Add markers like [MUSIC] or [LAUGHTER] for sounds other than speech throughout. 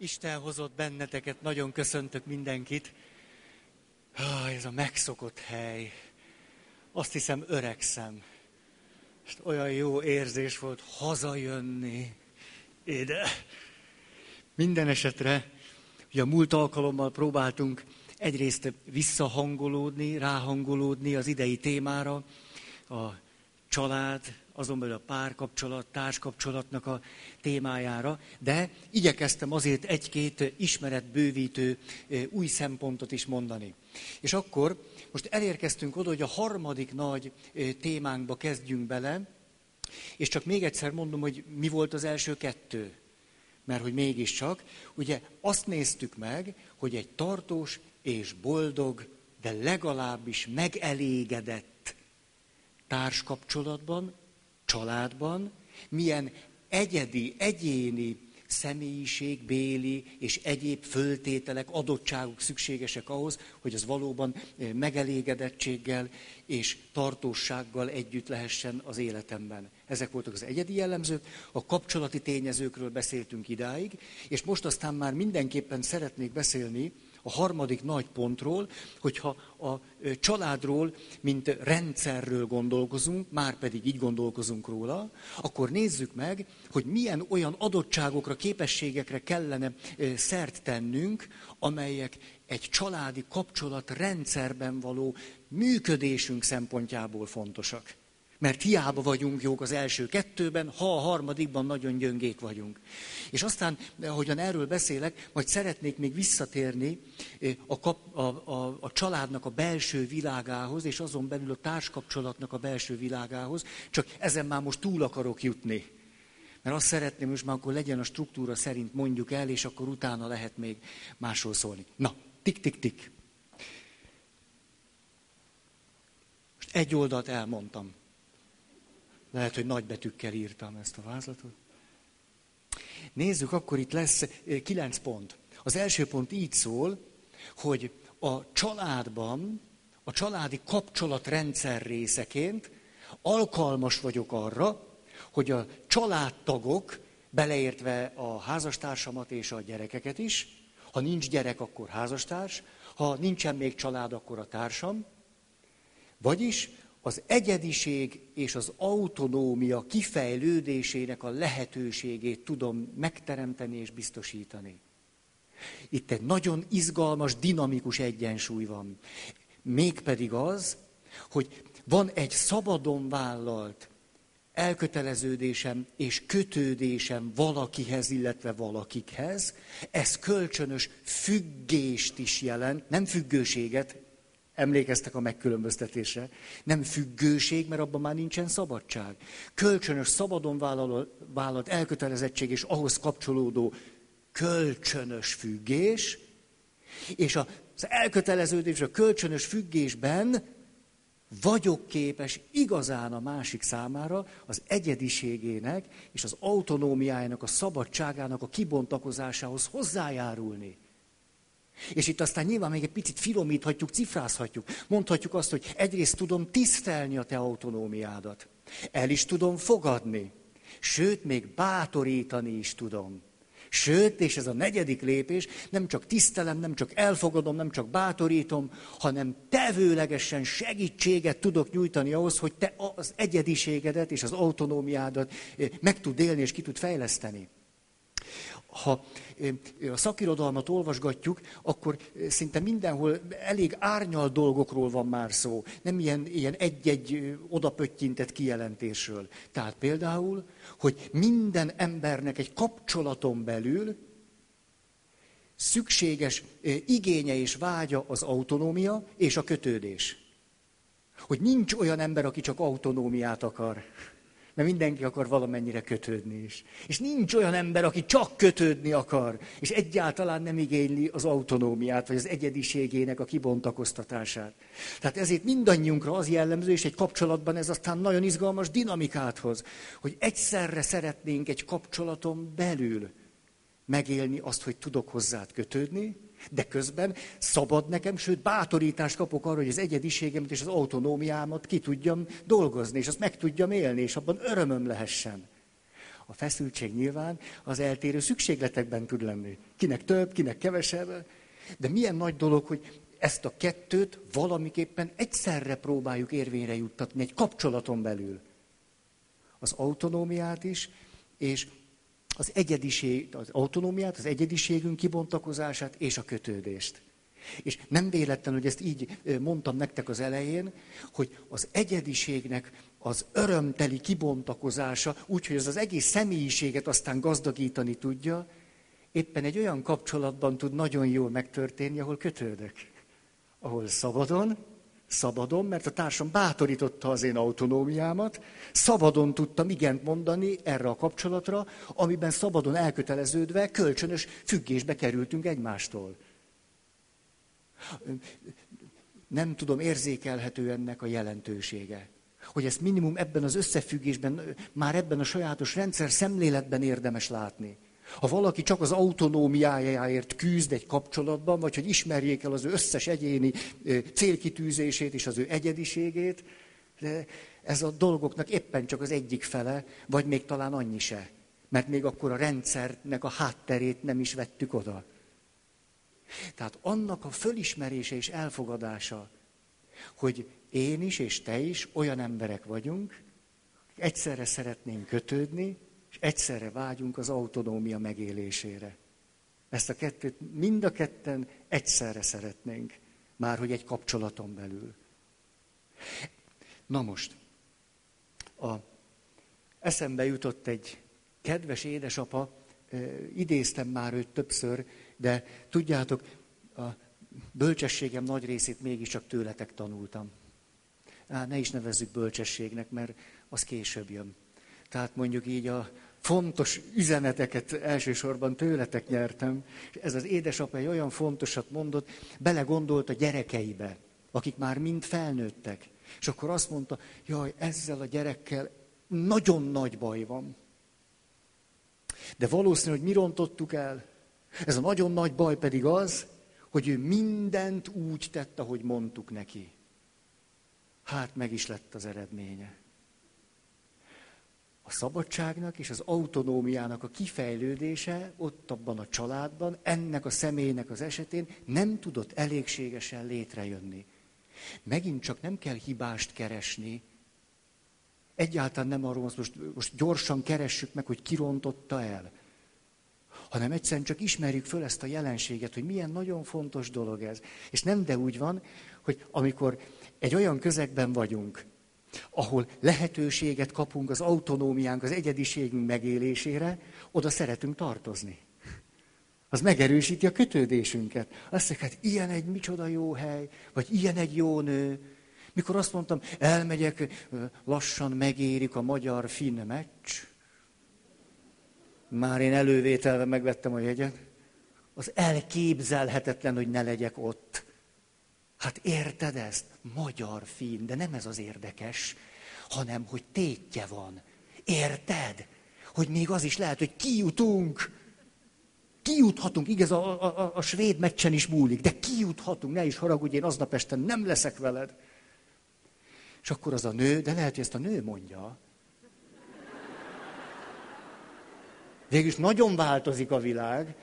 Isten hozott benneteket, nagyon köszöntök mindenkit. Ah, ez a megszokott hely. Azt hiszem, öregszem. És olyan jó érzés volt hazajönni ide. Minden esetre, ugye a múlt alkalommal próbáltunk egyrészt visszahangolódni, ráhangolódni az idei témára, a család, azon belül a párkapcsolat, társkapcsolatnak a témájára, de igyekeztem azért egy-két ismeretbővítő új szempontot is mondani. És akkor most elérkeztünk oda, hogy a harmadik nagy témánkba kezdjünk bele, és csak még egyszer mondom, hogy mi volt az első kettő. Mert hogy mégiscsak, ugye azt néztük meg, hogy egy tartós és boldog, de legalábbis megelégedett társkapcsolatban, családban, milyen egyedi, egyéni személyiség, béli és egyéb föltételek, adottságok szükségesek ahhoz, hogy az valóban eh, megelégedettséggel és tartósággal együtt lehessen az életemben. Ezek voltak az egyedi jellemzők, a kapcsolati tényezőkről beszéltünk idáig, és most aztán már mindenképpen szeretnék beszélni a harmadik nagy pontról, hogyha a családról, mint rendszerről gondolkozunk, már pedig így gondolkozunk róla, akkor nézzük meg, hogy milyen olyan adottságokra, képességekre kellene szert tennünk, amelyek egy családi kapcsolat rendszerben való működésünk szempontjából fontosak. Mert hiába vagyunk jók az első kettőben, ha a harmadikban nagyon gyöngék vagyunk. És aztán, ahogyan erről beszélek, majd szeretnék még visszatérni eh, a, kap, a, a, a családnak a belső világához, és azon belül a társkapcsolatnak a belső világához, csak ezen már most túl akarok jutni. Mert azt szeretném, most már akkor legyen a struktúra szerint mondjuk el, és akkor utána lehet még másról szólni. Na, tik-tik-tik. Most egy oldalt elmondtam. Lehet, hogy nagy betűkkel írtam ezt a vázlatot. Nézzük, akkor itt lesz eh, kilenc pont. Az első pont így szól, hogy a családban, a családi kapcsolatrendszer részeként alkalmas vagyok arra, hogy a családtagok, beleértve a házastársamat és a gyerekeket is, ha nincs gyerek, akkor házastárs, ha nincsen még család, akkor a társam, vagyis az egyediség és az autonómia kifejlődésének a lehetőségét tudom megteremteni és biztosítani. Itt egy nagyon izgalmas, dinamikus egyensúly van. Mégpedig az, hogy van egy szabadon vállalt elköteleződésem és kötődésem valakihez, illetve valakikhez, ez kölcsönös függést is jelent, nem függőséget, Emlékeztek a megkülönböztetésre. Nem függőség, mert abban már nincsen szabadság. Kölcsönös, szabadon vállalt, elkötelezettség és ahhoz kapcsolódó kölcsönös függés, és az elköteleződés, a kölcsönös függésben vagyok képes igazán a másik számára az egyediségének és az autonómiájának, a szabadságának a kibontakozásához hozzájárulni. És itt aztán nyilván még egy picit filomíthatjuk, cifrázhatjuk. Mondhatjuk azt, hogy egyrészt tudom tisztelni a te autonómiádat. El is tudom fogadni. Sőt, még bátorítani is tudom. Sőt, és ez a negyedik lépés, nem csak tisztelem, nem csak elfogadom, nem csak bátorítom, hanem tevőlegesen segítséget tudok nyújtani ahhoz, hogy te az egyediségedet és az autonómiádat eh, meg tud élni és ki tud fejleszteni ha a szakirodalmat olvasgatjuk, akkor szinte mindenhol elég árnyal dolgokról van már szó, nem ilyen, ilyen egy-egy odapöttyintett kijelentésről. Tehát például, hogy minden embernek egy kapcsolaton belül szükséges igénye és vágya az autonómia és a kötődés. Hogy nincs olyan ember, aki csak autonómiát akar mert mindenki akar valamennyire kötődni is. És nincs olyan ember, aki csak kötődni akar, és egyáltalán nem igényli az autonómiát, vagy az egyediségének a kibontakoztatását. Tehát ezért mindannyiunkra az jellemző, és egy kapcsolatban ez aztán nagyon izgalmas dinamikát hoz, hogy egyszerre szeretnénk egy kapcsolaton belül megélni azt, hogy tudok hozzád kötődni, de közben szabad nekem, sőt bátorítást kapok arra, hogy az egyediségemet és az autonómiámat ki tudjam dolgozni, és azt meg tudjam élni, és abban örömöm lehessen. A feszültség nyilván az eltérő szükségletekben tud lenni. Kinek több, kinek kevesebb. De milyen nagy dolog, hogy ezt a kettőt valamiképpen egyszerre próbáljuk érvényre juttatni egy kapcsolaton belül. Az autonómiát is, és az egyediség, az autonómiát, az egyediségünk kibontakozását és a kötődést. És nem véletlen, hogy ezt így mondtam nektek az elején, hogy az egyediségnek az örömteli kibontakozása, úgyhogy ez az egész személyiséget aztán gazdagítani tudja, éppen egy olyan kapcsolatban tud nagyon jól megtörténni, ahol kötődök. Ahol szabadon, szabadon, mert a társam bátorította az én autonómiámat, szabadon tudtam igent mondani erre a kapcsolatra, amiben szabadon elköteleződve kölcsönös függésbe kerültünk egymástól. Nem tudom, érzékelhető ennek a jelentősége. Hogy ezt minimum ebben az összefüggésben, már ebben a sajátos rendszer szemléletben érdemes látni. Ha valaki csak az autonómiájáért küzd egy kapcsolatban, vagy hogy ismerjék el az ő összes egyéni célkitűzését és az ő egyediségét, de ez a dolgoknak éppen csak az egyik fele, vagy még talán annyi se. Mert még akkor a rendszernek a hátterét nem is vettük oda. Tehát annak a fölismerése és elfogadása, hogy én is és te is olyan emberek vagyunk, egyszerre szeretnénk kötődni, és egyszerre vágyunk az autonómia megélésére. Ezt a kettőt mind a ketten egyszerre szeretnénk, már hogy egy kapcsolaton belül. Na most, a, eszembe jutott egy kedves édesapa, idéztem már őt többször, de tudjátok, a bölcsességem nagy részét mégiscsak tőletek tanultam. Á, ne is nevezzük bölcsességnek, mert az később jön. Tehát mondjuk így a fontos üzeneteket elsősorban tőletek nyertem. Ez az édesapa olyan fontosat mondott, belegondolt a gyerekeibe, akik már mind felnőttek. És akkor azt mondta, jaj, ezzel a gyerekkel nagyon nagy baj van. De valószínű, hogy mi rontottuk el? Ez a nagyon nagy baj pedig az, hogy ő mindent úgy tett, ahogy mondtuk neki. Hát meg is lett az eredménye. A szabadságnak és az autonómiának a kifejlődése ott abban a családban, ennek a személynek az esetén nem tudott elégségesen létrejönni. Megint csak nem kell hibást keresni. Egyáltalán nem arról, most, most gyorsan keressük meg, hogy kirontotta el hanem egyszerűen csak ismerjük föl ezt a jelenséget, hogy milyen nagyon fontos dolog ez. És nem de úgy van, hogy amikor egy olyan közegben vagyunk, ahol lehetőséget kapunk az autonómiánk, az egyediségünk megélésére, oda szeretünk tartozni. Az megerősíti a kötődésünket. Azt mondjuk, hát ilyen egy micsoda jó hely, vagy ilyen egy jó nő. Mikor azt mondtam, elmegyek, lassan megérik a magyar-finn meccs, már én elővételve megvettem a jegyet. Az elképzelhetetlen, hogy ne legyek ott. Hát érted ezt? Magyar film, de nem ez az érdekes, hanem hogy tétje van. Érted? Hogy még az is lehet, hogy kijutunk. Kijuthatunk, igaz, a, a, a, svéd meccsen is múlik, de kijuthatunk, ne is haragudj, én aznap este nem leszek veled. És akkor az a nő, de lehet, hogy ezt a nő mondja, Végülis nagyon változik a világ.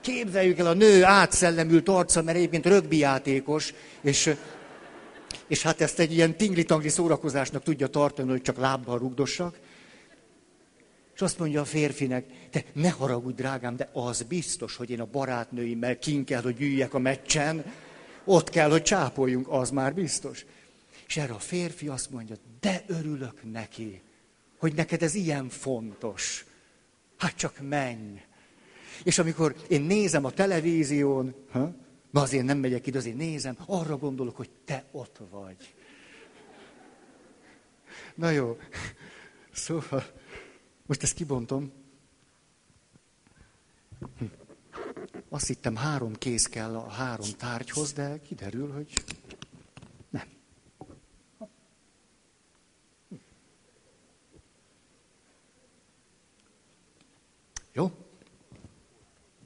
Képzeljük el a nő átszellemült arca, mert egyébként rögbi játékos, és, és hát ezt egy ilyen tingli-tangli szórakozásnak tudja tartani, hogy csak lábbal rugdossak. És azt mondja a férfinek, te ne haragudj, drágám, de az biztos, hogy én a barátnőimmel kin kell, hogy üljek a meccsen, ott kell, hogy csápoljunk, az már biztos. És erre a férfi azt mondja, de örülök neki, hogy neked ez ilyen fontos. Hát csak menj. És amikor én nézem a televízión, ha? Na azért nem megyek ide, azért nézem, arra gondolok, hogy te ott vagy. Na jó, szóval most ezt kibontom. Hm. Azt hittem három kéz kell a három tárgyhoz, de kiderül, hogy Jó?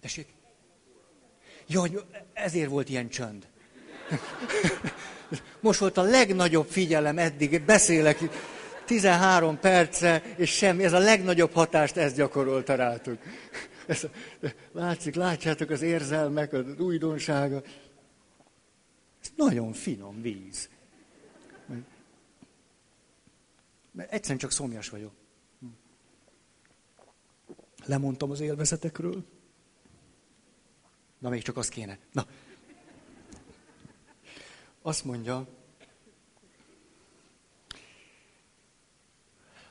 Tessék? Jaj, ezért volt ilyen csönd. Most volt a legnagyobb figyelem eddig, beszélek. 13 perce, és semmi, ez a legnagyobb hatást ezt gyakorolta rátok. Ez, látszik, látjátok az érzelmek, az újdonsága. Ez nagyon finom víz. Mert egyszerűen csak szomjas vagyok. Lemondtam az élvezetekről. Na, még csak az kéne. Na. Azt mondja,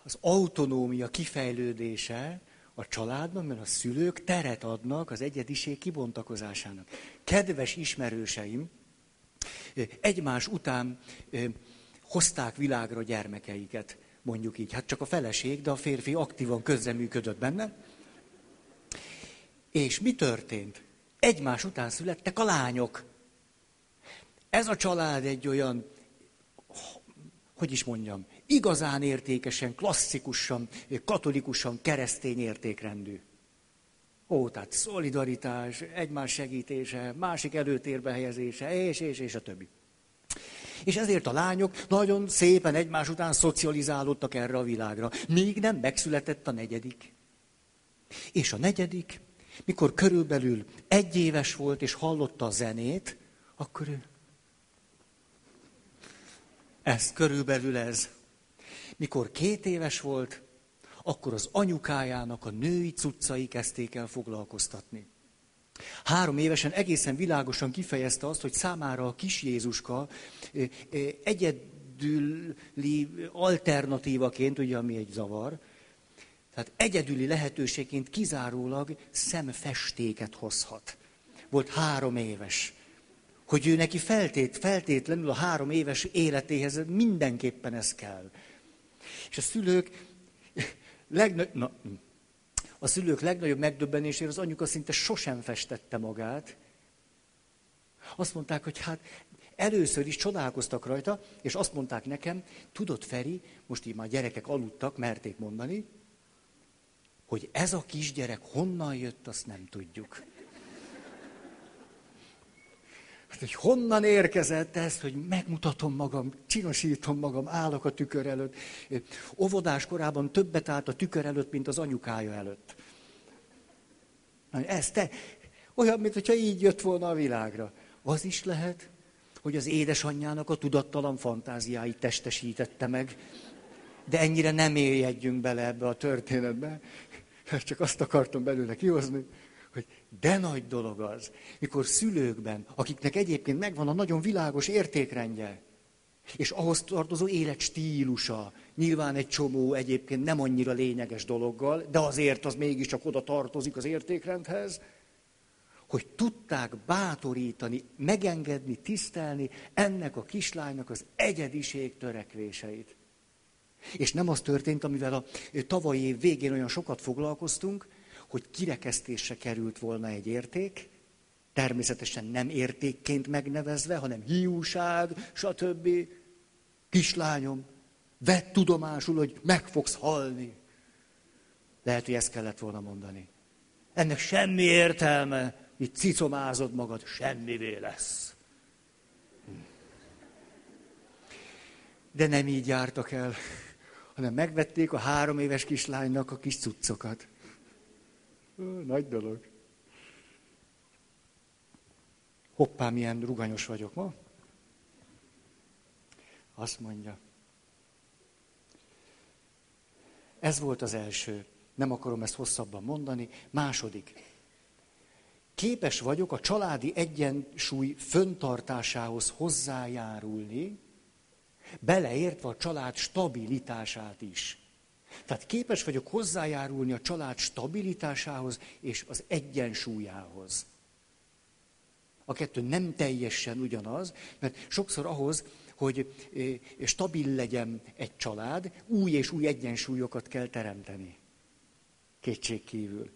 az autonómia kifejlődése a családban, mert a szülők teret adnak az egyediség kibontakozásának. Kedves ismerőseim, egymás után hozták világra gyermekeiket, mondjuk így. Hát csak a feleség, de a férfi aktívan közreműködött benne. És mi történt? Egymás után születtek a lányok. Ez a család egy olyan, hogy is mondjam, igazán értékesen, klasszikusan, katolikusan, keresztény értékrendű. Ó, tehát szolidaritás, egymás segítése, másik előtérbe helyezése, és, és, és a többi. És ezért a lányok nagyon szépen egymás után szocializálódtak erre a világra, míg nem megszületett a negyedik. És a negyedik, mikor körülbelül egy éves volt, és hallotta a zenét, akkor ő... Ez körülbelül ez. Mikor két éves volt, akkor az anyukájának a női cuccai kezdték el foglalkoztatni. Három évesen egészen világosan kifejezte azt, hogy számára a kis Jézuska egyedüli alternatívaként, ugye ami egy zavar, tehát egyedüli lehetőségként kizárólag szemfestéket hozhat. Volt három éves. Hogy ő neki feltét, feltétlenül a három éves életéhez mindenképpen ez kell. És a szülők legnagy... Na, a szülők legnagyobb megdöbbenésére az anyuka szinte sosem festette magát. Azt mondták, hogy hát először is csodálkoztak rajta, és azt mondták nekem, tudod Feri, most így már gyerekek aludtak, merték mondani, hogy ez a kisgyerek honnan jött, azt nem tudjuk. Hát, hogy honnan érkezett ez, hogy megmutatom magam, csinosítom magam, állok a tükör előtt. Óvodás korában többet állt a tükör előtt, mint az anyukája előtt. Ez te, olyan, mintha így jött volna a világra. Az is lehet, hogy az édesanyjának a tudattalan fantáziáit testesítette meg, de ennyire nem éljegyünk bele ebbe a történetbe. [LAUGHS] Csak azt akartam belőle kihozni, hogy de nagy dolog az, mikor szülőkben, akiknek egyébként megvan a nagyon világos értékrendje, és ahhoz tartozó életstílusa, nyilván egy csomó egyébként nem annyira lényeges dologgal, de azért az mégiscsak oda tartozik az értékrendhez, hogy tudták bátorítani, megengedni, tisztelni ennek a kislánynak az egyediség törekvéseit. És nem az történt, amivel a tavalyi év végén olyan sokat foglalkoztunk, hogy kirekesztésre került volna egy érték, természetesen nem értékként megnevezve, hanem hiúság, stb. Kislányom, vedd tudomásul, hogy meg fogsz halni. Lehet, hogy ezt kellett volna mondani. Ennek semmi értelme, itt cicomázod magad, semmivé lesz. De nem így jártak el, hanem megvették a három éves kislánynak a kis cuccokat. Nagy dolog. Hoppá, milyen ruganyos vagyok ma. Azt mondja. Ez volt az első. Nem akarom ezt hosszabban mondani. Második. Képes vagyok a családi egyensúly föntartásához hozzájárulni, beleértve a család stabilitását is. Tehát képes vagyok hozzájárulni a család stabilitásához és az egyensúlyához. A kettő nem teljesen ugyanaz, mert sokszor ahhoz, hogy eh, stabil legyen egy család, új és új egyensúlyokat kell teremteni. Kétség kívül.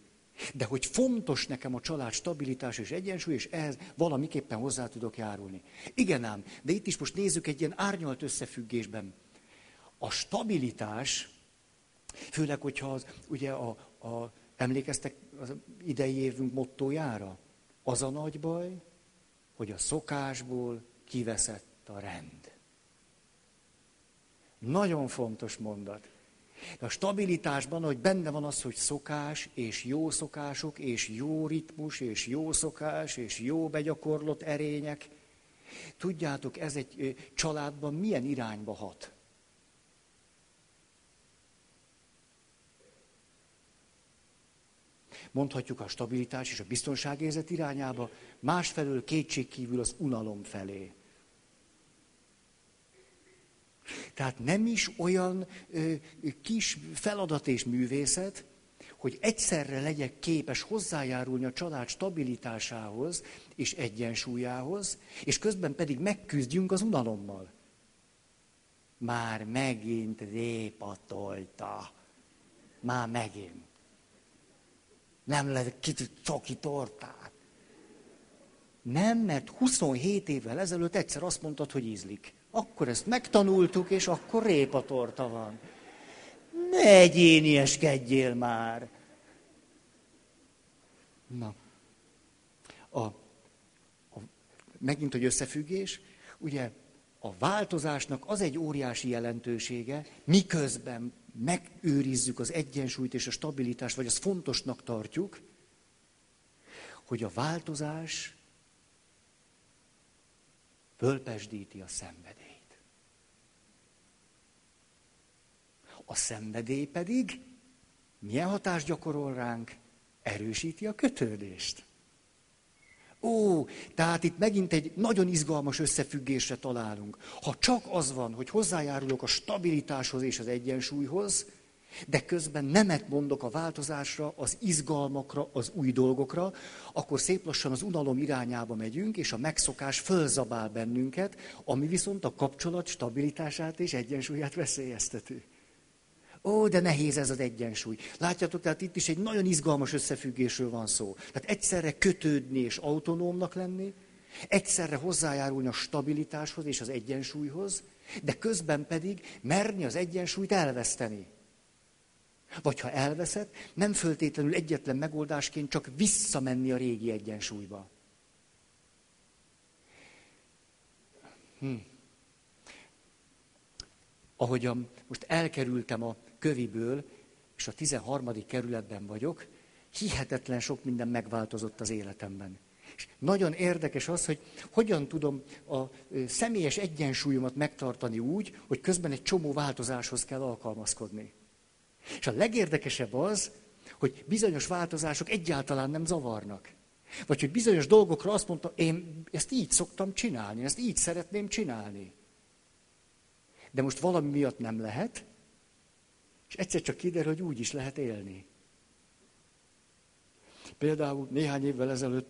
De hogy fontos nekem a család stabilitás és egyensúly, és ehhez valamiképpen hozzá tudok járulni. Igen ám, de itt is most nézzük egy ilyen árnyalt összefüggésben. A stabilitás Főleg, hogyha az, ugye a, a, emlékeztek az idei évünk mottójára? Az a nagy baj, hogy a szokásból kiveszett a rend. Nagyon fontos mondat. De a stabilitásban, hogy benne van az, hogy szokás, és jó szokások, és jó ritmus, és jó szokás, és jó begyakorlott erények. Tudjátok, ez egy családban milyen irányba hat? Mondhatjuk a stabilitás és a biztonságérzet irányába, másfelől kétségkívül az unalom felé. Tehát nem is olyan ö, kis feladat és művészet, hogy egyszerre legyek képes hozzájárulni a család stabilitásához és egyensúlyához, és közben pedig megküzdjünk az unalommal. Már megint répatolta. Már megint. Nem lehet kicsit csoki tortát. Nem, mert 27 évvel ezelőtt egyszer azt mondtad, hogy ízlik. Akkor ezt megtanultuk, és akkor répatorta van. Ne egyénieskedjél már! Na, a, a, megint, hogy összefüggés, ugye a változásnak az egy óriási jelentősége, miközben megőrizzük az egyensúlyt és a stabilitást, vagy azt fontosnak tartjuk, hogy a változás fölpesdíti a szenvedélyt. A szenvedély pedig milyen hatást gyakorol ránk? Erősíti a kötődést. Ó, tehát itt megint egy nagyon izgalmas összefüggésre találunk. Ha csak az van, hogy hozzájárulok a stabilitáshoz és az egyensúlyhoz, de közben nemet mondok a változásra, az izgalmakra, az új dolgokra, akkor szép lassan az unalom irányába megyünk, és a megszokás fölzabál bennünket, ami viszont a kapcsolat stabilitását és egyensúlyát veszélyezteti. Ó, de nehéz ez az egyensúly. Látjátok, tehát itt is egy nagyon izgalmas összefüggésről van szó. Tehát egyszerre kötődni és autonómnak lenni, egyszerre hozzájárulni a stabilitáshoz és az egyensúlyhoz, de közben pedig merni az egyensúlyt elveszteni. Vagy ha elveszed, nem föltétlenül egyetlen megoldásként csak visszamenni a régi egyensúlyba. Hm. Ahogyan most elkerültem a köviből, és a 13. kerületben vagyok, hihetetlen sok minden megváltozott az életemben. És nagyon érdekes az, hogy hogyan tudom a személyes egyensúlyomat megtartani úgy, hogy közben egy csomó változáshoz kell alkalmazkodni. És a legérdekesebb az, hogy bizonyos változások egyáltalán nem zavarnak. Vagy hogy bizonyos dolgokra azt mondta, én ezt így szoktam csinálni, ezt így szeretném csinálni. De most valami miatt nem lehet, és egyszer csak kiderül, hogy úgy is lehet élni. Például néhány évvel ezelőtt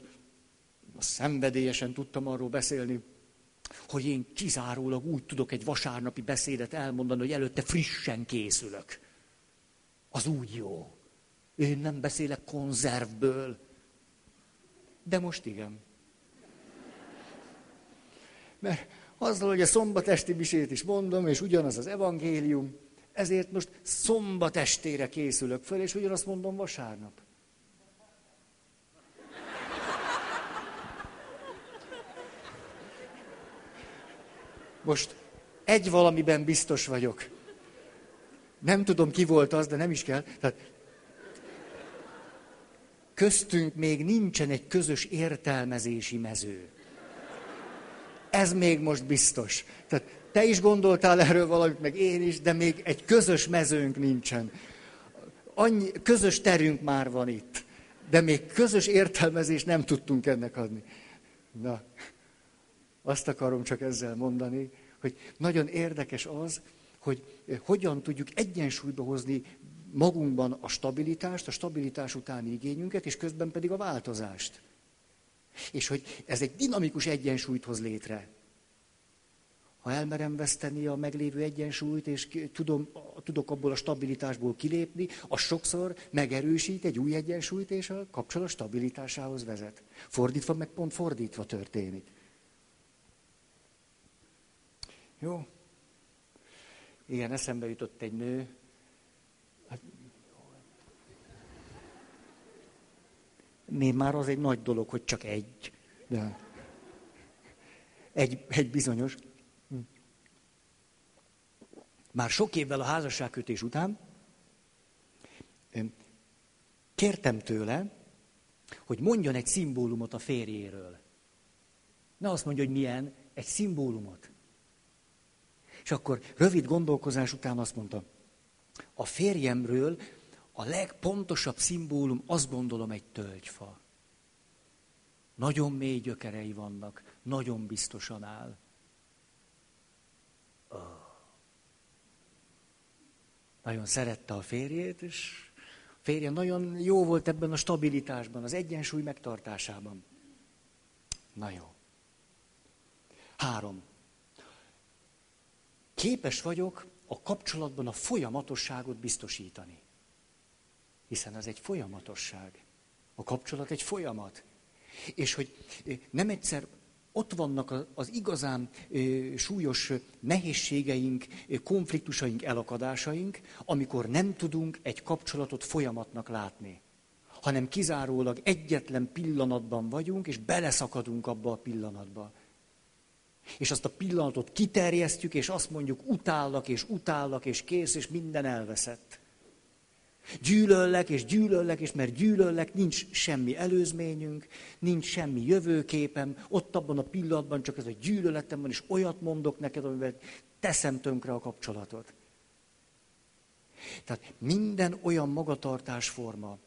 szenvedélyesen tudtam arról beszélni, hogy én kizárólag úgy tudok egy vasárnapi beszédet elmondani, hogy előtte frissen készülök. Az úgy jó. Én nem beszélek konzervből. De most igen. Mert azzal, hogy a szombatesti misét is mondom, és ugyanaz az evangélium, ezért most szombat estére készülök föl, és ugyanazt mondom vasárnap. Most egy valamiben biztos vagyok. Nem tudom, ki volt az, de nem is kell. Tehát köztünk még nincsen egy közös értelmezési mező. Ez még most biztos. Tehát te is gondoltál erről valamit, meg én is, de még egy közös mezőnk nincsen. Annyi, közös terünk már van itt, de még közös értelmezést nem tudtunk ennek adni. Na, azt akarom csak ezzel mondani, hogy nagyon érdekes az, hogy hogyan tudjuk egyensúlyba hozni magunkban a stabilitást, a stabilitás utáni igényünket, és közben pedig a változást. És hogy ez egy dinamikus egyensúlyt hoz létre ha elmerem veszteni a meglévő egyensúlyt, és tudom, tudok abból a stabilitásból kilépni, az sokszor megerősít egy új egyensúlyt, és a kapcsolat stabilitásához vezet. Fordítva, meg pont fordítva történik. Jó. Igen, eszembe jutott egy nő. Hát, még már az egy nagy dolog, hogy csak egy. De egy, egy bizonyos. Már sok évvel a házasságkötés után kértem tőle, hogy mondjon egy szimbólumot a férjéről. Ne azt mondja, hogy milyen, egy szimbólumot. És akkor rövid gondolkozás után azt mondta, a férjemről a legpontosabb szimbólum azt gondolom egy tölgyfa. Nagyon mély gyökerei vannak, nagyon biztosan áll. Nagyon szerette a férjét, és a férje nagyon jó volt ebben a stabilitásban, az egyensúly megtartásában. Na jó. Három. Képes vagyok a kapcsolatban a folyamatosságot biztosítani. Hiszen ez egy folyamatosság. A kapcsolat egy folyamat. És hogy nem egyszer ott vannak az igazán súlyos nehézségeink, konfliktusaink, elakadásaink, amikor nem tudunk egy kapcsolatot folyamatnak látni, hanem kizárólag egyetlen pillanatban vagyunk, és beleszakadunk abba a pillanatba. És azt a pillanatot kiterjesztjük, és azt mondjuk, utállak, és utállak, és kész, és minden elveszett. Gyűlöllek, és gyűlöllek, és mert gyűlöllek, nincs semmi előzményünk, nincs semmi jövőképem, ott abban a pillanatban csak ez a gyűlöletem van, és olyat mondok neked, amivel teszem tönkre a kapcsolatot. Tehát minden olyan magatartásforma,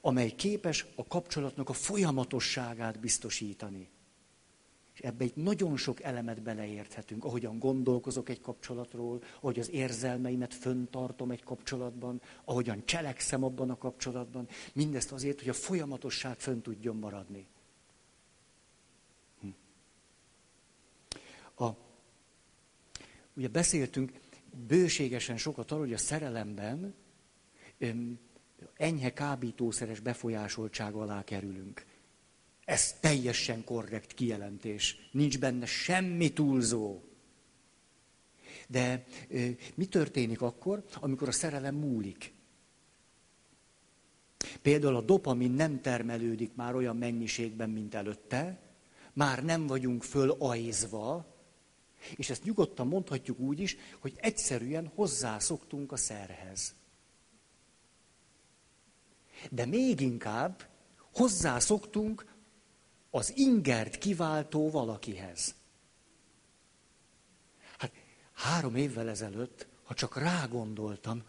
amely képes a kapcsolatnak a folyamatosságát biztosítani. És ebbe egy nagyon sok elemet beleérthetünk, ahogyan gondolkozok egy kapcsolatról, ahogy az érzelmeimet föntartom egy kapcsolatban, ahogyan cselekszem abban a kapcsolatban. Mindezt azért, hogy a folyamatosság fönn tudjon maradni. Hm. A, ugye beszéltünk bőségesen sokat arról, hogy a szerelemben öm, enyhe kábítószeres befolyásoltság alá kerülünk. Ez teljesen korrekt kijelentés. Nincs benne semmi túlzó. De mi történik akkor, amikor a szerelem múlik? Például a dopamin nem termelődik már olyan mennyiségben, mint előtte, már nem vagyunk fölajzva, és ezt nyugodtan mondhatjuk úgy is, hogy egyszerűen hozzászoktunk a szerhez. De még inkább hozzászoktunk az ingert kiváltó valakihez. Hát három évvel ezelőtt, ha csak rágondoltam,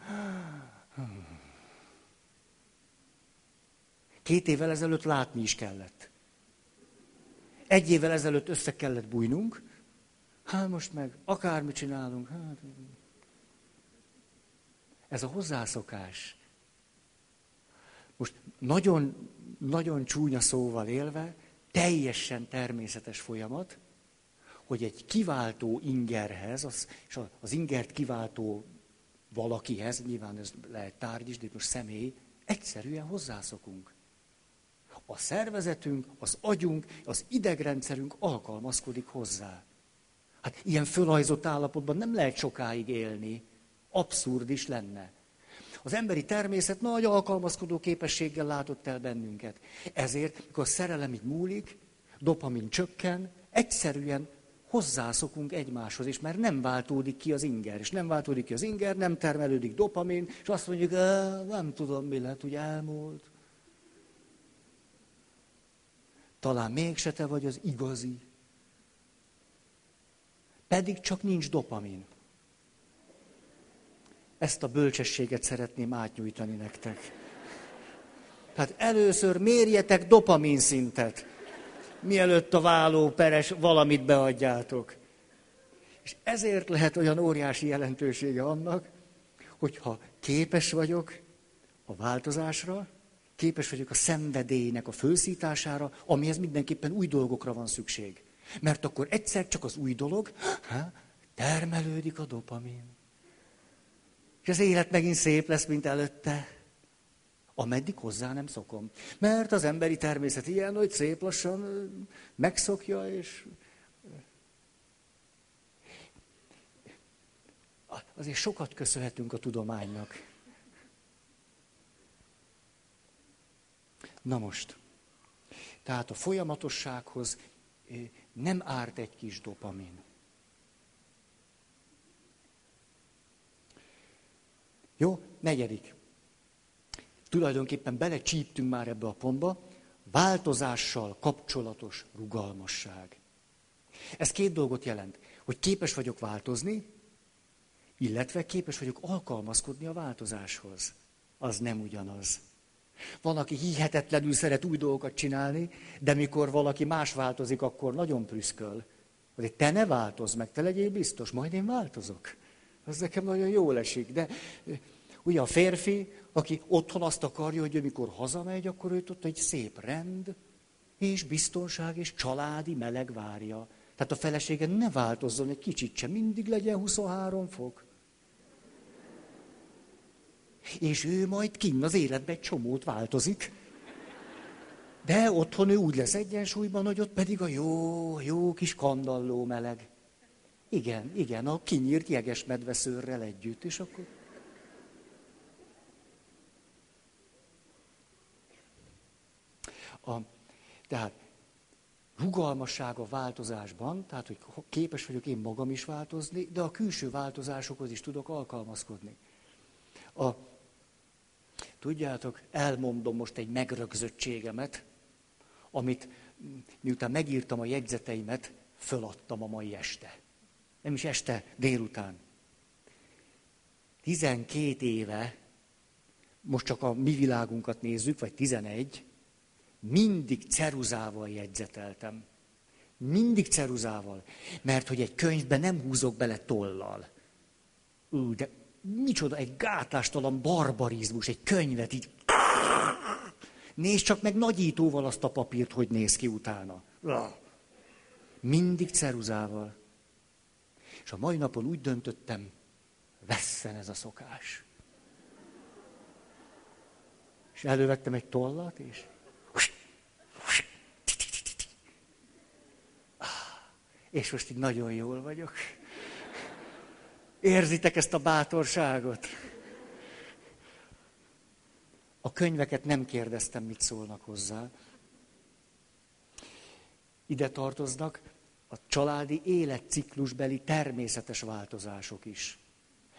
két évvel ezelőtt látni is kellett. Egy évvel ezelőtt össze kellett bújnunk, hát most meg akármit csinálunk, hát... Ez a hozzászokás. Most nagyon, nagyon csúnya szóval élve, teljesen természetes folyamat, hogy egy kiváltó ingerhez, az, és az ingert kiváltó valakihez, nyilván ez lehet tárgy is, de most személy, egyszerűen hozzászokunk. A szervezetünk, az agyunk, az idegrendszerünk alkalmazkodik hozzá. Hát ilyen fölajzott állapotban nem lehet sokáig élni. Abszurd is lenne. Az emberi természet nagy alkalmazkodó képességgel látott el bennünket. Ezért, mikor a szerelem így múlik, dopamin csökken, egyszerűen hozzászokunk egymáshoz, és már nem váltódik ki az inger. És nem váltódik ki az inger, nem termelődik dopamin, és azt mondjuk, nem tudom, mi lett, hogy elmúlt. Talán mégse te vagy az igazi. Pedig csak nincs dopamin. Ezt a bölcsességet szeretném átnyújtani nektek. Hát először mérjetek dopamin szintet, mielőtt a váló peres valamit beadjátok. És ezért lehet olyan óriási jelentősége annak, hogyha képes vagyok a változásra, képes vagyok a szenvedélynek a fölszítására, amihez mindenképpen új dolgokra van szükség. Mert akkor egyszer csak az új dolog, ha, termelődik a dopamin. És az élet megint szép lesz, mint előtte. Ameddig hozzá nem szokom. Mert az emberi természet ilyen, hogy szép lassan megszokja, és azért sokat köszönhetünk a tudománynak. Na most, tehát a folyamatossághoz nem árt egy kis dopamin. Jó, negyedik. Tulajdonképpen belecsíptünk már ebbe a pontba, változással kapcsolatos rugalmasság. Ez két dolgot jelent, hogy képes vagyok változni, illetve képes vagyok alkalmazkodni a változáshoz. Az nem ugyanaz. Van, aki hihetetlenül szeret új dolgokat csinálni, de mikor valaki más változik, akkor nagyon prüszköl. Hogy te ne változz meg, te legyél biztos, majd én változok. Az nekem nagyon jól esik. De ugye a férfi, aki otthon azt akarja, hogy amikor hazamegy, akkor őt ott egy szép rend, és biztonság, és családi meleg várja. Tehát a felesége ne változzon egy kicsit sem, mindig legyen 23 fok. És ő majd kinn az életben egy csomót változik. De otthon ő úgy lesz egyensúlyban, hogy ott pedig a jó, jó kis kandalló meleg. Igen, igen, a kinyírt jeges medveszőrrel együtt, és akkor... A, tehát rugalmasság a változásban, tehát hogy képes vagyok én magam is változni, de a külső változásokhoz is tudok alkalmazkodni. A, tudjátok, elmondom most egy megrögzöttségemet, amit miután megírtam a jegyzeteimet, föladtam a mai este. Nem is este, délután. 12 éve, most csak a mi világunkat nézzük, vagy 11, mindig ceruzával jegyzeteltem. Mindig ceruzával. Mert hogy egy könyvben nem húzok bele tollal. Ú, de micsoda, egy gátlástalan barbarizmus, egy könyvet így... Nézd csak meg nagyítóval azt a papírt, hogy néz ki utána. Mindig ceruzával. És a mai napon úgy döntöttem, vesszen ez a szokás. És elővettem egy tollat, és és most így nagyon jól vagyok. Érzitek ezt a bátorságot? A könyveket nem kérdeztem, mit szólnak hozzá. Ide tartoznak a családi életciklusbeli természetes változások is.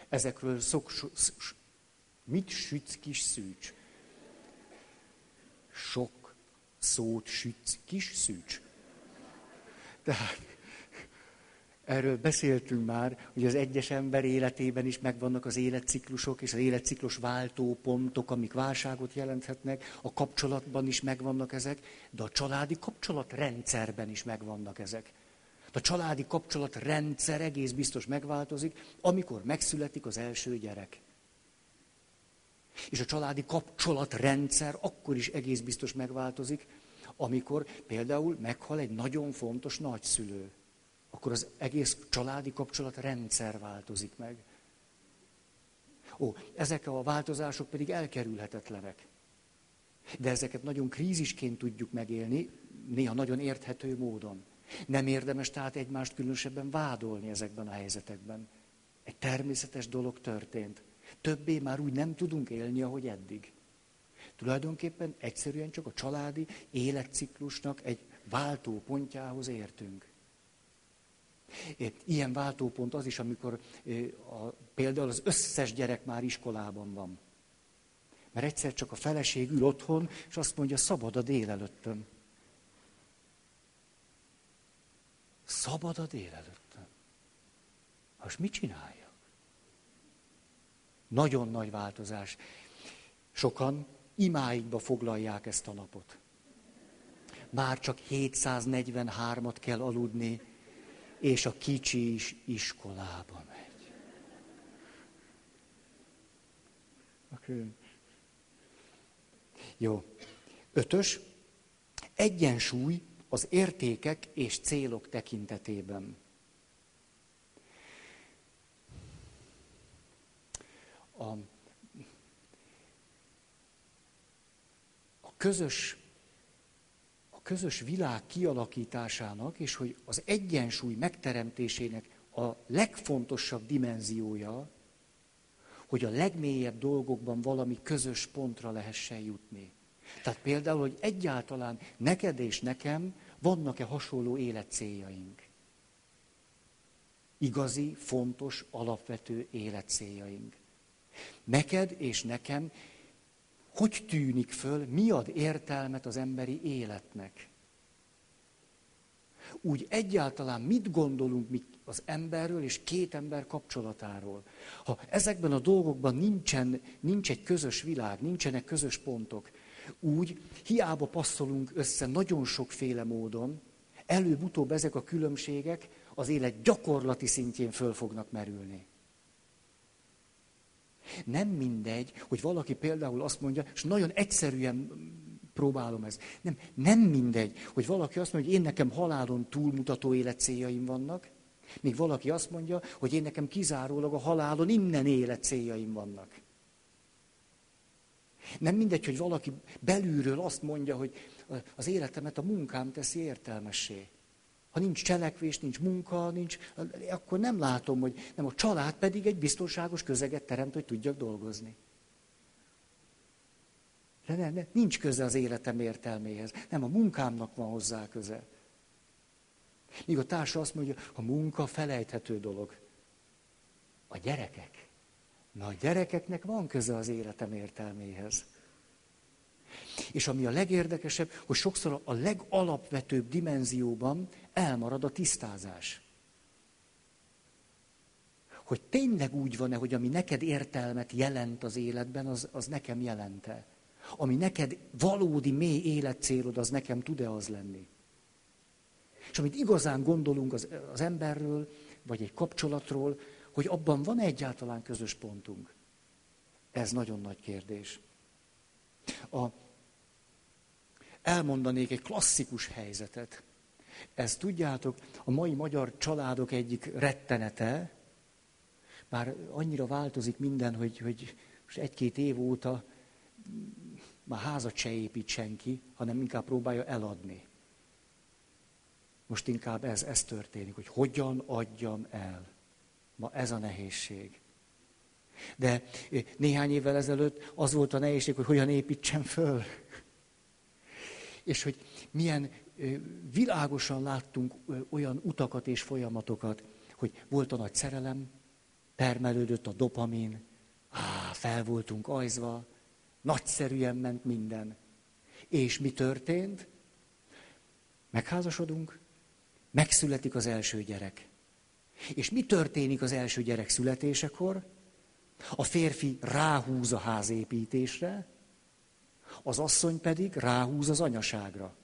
Ezekről szok, mit sütsz kis szűcs? Sok szót sütsz kis szűcs. Tehát Erről beszéltünk már, hogy az egyes ember életében is megvannak az életciklusok és az életciklus váltópontok, amik válságot jelenthetnek, a kapcsolatban is megvannak ezek, de a családi kapcsolatrendszerben is megvannak ezek. A családi kapcsolatrendszer egész biztos megváltozik, amikor megszületik az első gyerek. És a családi kapcsolatrendszer akkor is egész biztos megváltozik, amikor például meghal egy nagyon fontos nagyszülő akkor az egész családi kapcsolat rendszer változik meg. Ó, ezek a változások pedig elkerülhetetlenek. De ezeket nagyon krízisként tudjuk megélni, néha nagyon érthető módon. Nem érdemes tehát egymást különösebben vádolni ezekben a helyzetekben. Egy természetes dolog történt. Többé már úgy nem tudunk élni, ahogy eddig. Tulajdonképpen egyszerűen csak a családi életciklusnak egy váltópontjához értünk. Ilyen váltópont az is, amikor a, például az összes gyerek már iskolában van. Mert egyszer csak a feleség ül otthon, és azt mondja, szabad a délelőttön. Szabad a délelőttön. Most mit csináljak? Nagyon nagy változás. Sokan imáikba foglalják ezt a napot. Már csak 743-at kell aludni, és a kicsi is iskolába megy. Okay. Jó. Ötös. Egyensúly az értékek és célok tekintetében. A, a közös közös világ kialakításának, és hogy az egyensúly megteremtésének a legfontosabb dimenziója, hogy a legmélyebb dolgokban valami közös pontra lehessen jutni. Tehát például, hogy egyáltalán neked és nekem vannak-e hasonló életcéljaink. Igazi, fontos, alapvető életcéljaink. Neked és nekem hogy tűnik föl, mi ad értelmet az emberi életnek? Úgy egyáltalán mit gondolunk mi az emberről és két ember kapcsolatáról? Ha ezekben a dolgokban nincsen, nincs egy közös világ, nincsenek közös pontok, úgy hiába passzolunk össze nagyon sokféle módon, előbb-utóbb ezek a különbségek az élet gyakorlati szintjén föl fognak merülni. Nem mindegy, hogy valaki például azt mondja, és nagyon egyszerűen próbálom ezt. Nem, nem mindegy, hogy valaki azt mondja, hogy én nekem halálon túlmutató életcéljaim vannak, míg valaki azt mondja, hogy én nekem kizárólag a halálon innen életcéljaim vannak. Nem mindegy, hogy valaki belülről azt mondja, hogy az életemet a munkám teszi értelmessé. Ha nincs cselekvés, nincs munka, nincs, akkor nem látom, hogy nem a család pedig egy biztonságos közeget teremt, hogy tudjak dolgozni. De nem, nem, nincs köze az életem értelméhez. Nem, a munkámnak van hozzá köze. Míg a társa azt mondja, a munka felejthető dolog. A gyerekek. Na, a gyerekeknek van köze az életem értelméhez. És ami a legérdekesebb, hogy sokszor a legalapvetőbb dimenzióban elmarad a tisztázás. Hogy tényleg úgy van-e, hogy ami neked értelmet jelent az életben, az, az nekem jelente. Ami neked valódi mély életcélod, az nekem tud-e az lenni. És amit igazán gondolunk az, az emberről, vagy egy kapcsolatról, hogy abban van egyáltalán közös pontunk. Ez nagyon nagy kérdés. A, elmondanék egy klasszikus helyzetet. Ez tudjátok, a mai magyar családok egyik rettenete, már annyira változik minden, hogy, hogy most egy-két év óta már házat se épít senki, hanem inkább próbálja eladni. Most inkább ez, ez történik, hogy hogyan adjam el. Ma ez a nehézség. De néhány évvel ezelőtt az volt a nehézség, hogy hogyan építsem föl. És hogy milyen világosan láttunk olyan utakat és folyamatokat, hogy volt a nagy szerelem, termelődött a dopamin, á, fel voltunk ajzva, nagyszerűen ment minden. És mi történt? Megházasodunk, megszületik az első gyerek. És mi történik az első gyerek születésekor? A férfi ráhúz a házépítésre, az asszony pedig ráhúz az anyaságra.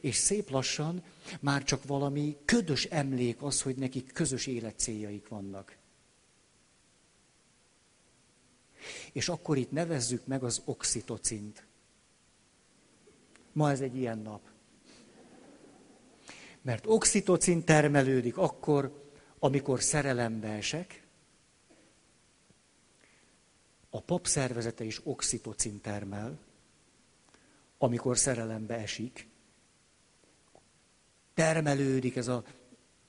És szép lassan már csak valami ködös emlék az, hogy nekik közös életcéljaik vannak. És akkor itt nevezzük meg az oxitocint. Ma ez egy ilyen nap. Mert oxitocin termelődik akkor, amikor szerelembe esek, a pap szervezete is oxitocin termel, amikor szerelembe esik, termelődik ez a,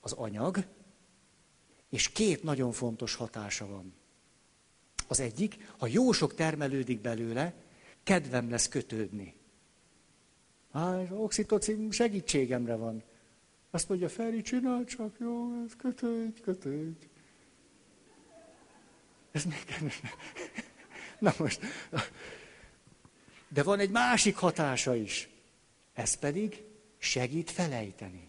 az anyag, és két nagyon fontos hatása van. Az egyik, ha jó sok termelődik belőle, kedvem lesz kötődni. Hát, oxitocin segítségemre van. Azt mondja, Feri, csinál csak, jó, ez kötődj, kötődj. Ez még Na most, de van egy másik hatása is. Ez pedig segít felejteni.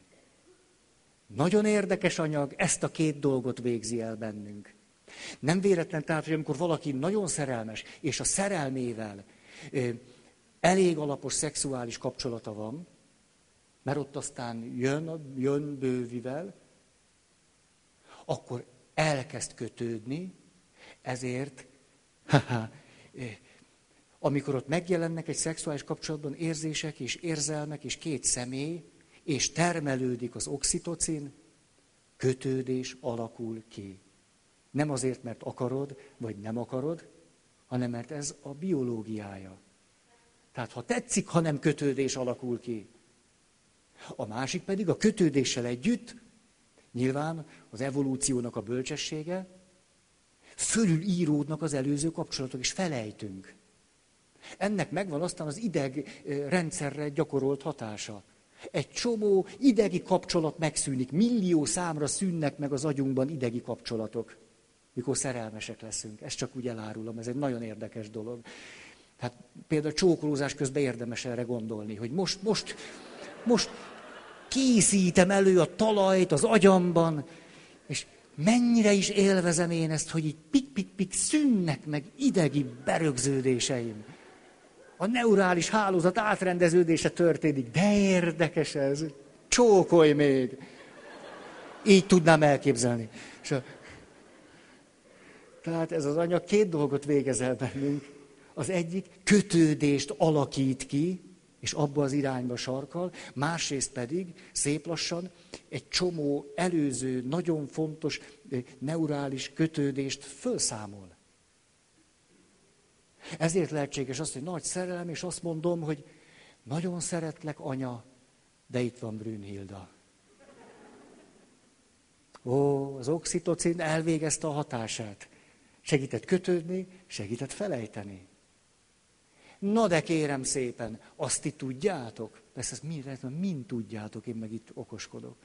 Nagyon érdekes anyag, ezt a két dolgot végzi el bennünk. Nem véletlen tehát, hogy amikor valaki nagyon szerelmes, és a szerelmével elég alapos szexuális kapcsolata van, mert ott aztán jön, jön bővivel, akkor elkezd kötődni, ezért, haha, [LAUGHS] amikor ott megjelennek egy szexuális kapcsolatban érzések és érzelmek és két személy, és termelődik az oxitocin, kötődés alakul ki. Nem azért, mert akarod, vagy nem akarod, hanem mert ez a biológiája. Tehát ha tetszik, ha nem kötődés alakul ki. A másik pedig a kötődéssel együtt, nyilván az evolúciónak a bölcsessége, fölül íródnak az előző kapcsolatok, és felejtünk. Ennek megvan aztán az ideg rendszerre gyakorolt hatása. Egy csomó idegi kapcsolat megszűnik, millió számra szűnnek meg az agyunkban idegi kapcsolatok. mikor szerelmesek leszünk. Ezt csak úgy elárulom, ez egy nagyon érdekes dolog. Hát például csókolózás közben érdemes erre gondolni, hogy most, most, most készítem elő a talajt az agyamban, és mennyire is élvezem én ezt, hogy így pik-pik-pik szűnnek meg idegi berögződéseim. A neurális hálózat átrendeződése történik. De érdekes ez. Csókolj még. Így tudnám elképzelni. És a... Tehát ez az anyag két dolgot végez el bennünk. Az egyik kötődést alakít ki, és abba az irányba sarkal, másrészt pedig szép lassan egy csomó előző, nagyon fontos neurális kötődést felszámol. Ezért lehetséges az, hogy nagy szerelem, és azt mondom, hogy nagyon szeretlek, anya, de itt van Brünnhilda. Ó, az oxitocin elvégezte a hatását. Segített kötődni, segített felejteni. Na de kérem szépen, azt ti tudjátok, persze ezt mind, mind tudjátok, én meg itt okoskodok,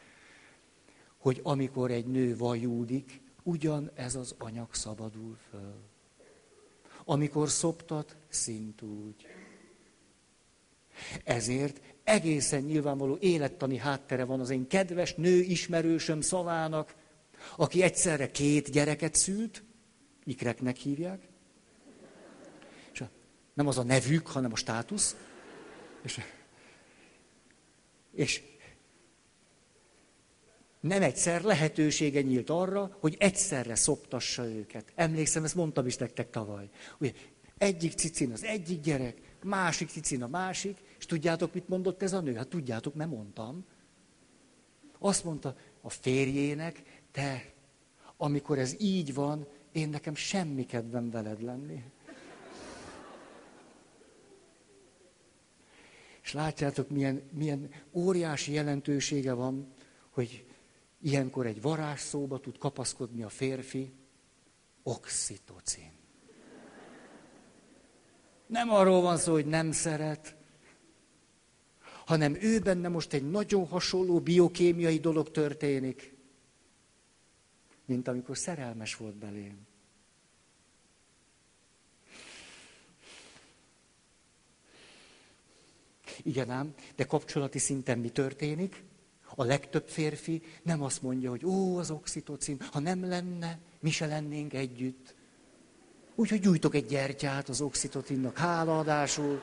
hogy amikor egy nő vajúdik, ugyan ez az anyag szabadul föl. Amikor szoptat, szintúgy. Ezért egészen nyilvánvaló élettani háttere van az én kedves nő ismerősöm szavának, aki egyszerre két gyereket szült, ikreknek hívják, nem az a nevük, hanem a státusz, és, és nem egyszer lehetősége nyílt arra, hogy egyszerre szoptassa őket. Emlékszem, ezt mondtam is nektek tavaly. Ugye, egyik cicin az egyik gyerek, másik cicin a másik, és tudjátok, mit mondott ez a nő? Hát tudjátok, mert mondtam. Azt mondta a férjének, te, amikor ez így van, én nekem semmi kedvem veled lenni. És látjátok, milyen, milyen óriási jelentősége van, hogy ilyenkor egy varázsszóba tud kapaszkodni a férfi, oxitocin. Nem arról van szó, hogy nem szeret, hanem ő benne most egy nagyon hasonló biokémiai dolog történik, mint amikor szerelmes volt belém. Igen ám, de kapcsolati szinten mi történik? A legtöbb férfi nem azt mondja, hogy ó, az oxitocin, ha nem lenne, mi se lennénk együtt. Úgyhogy gyújtok egy gyertyát az oxitocinnak hálaadásul.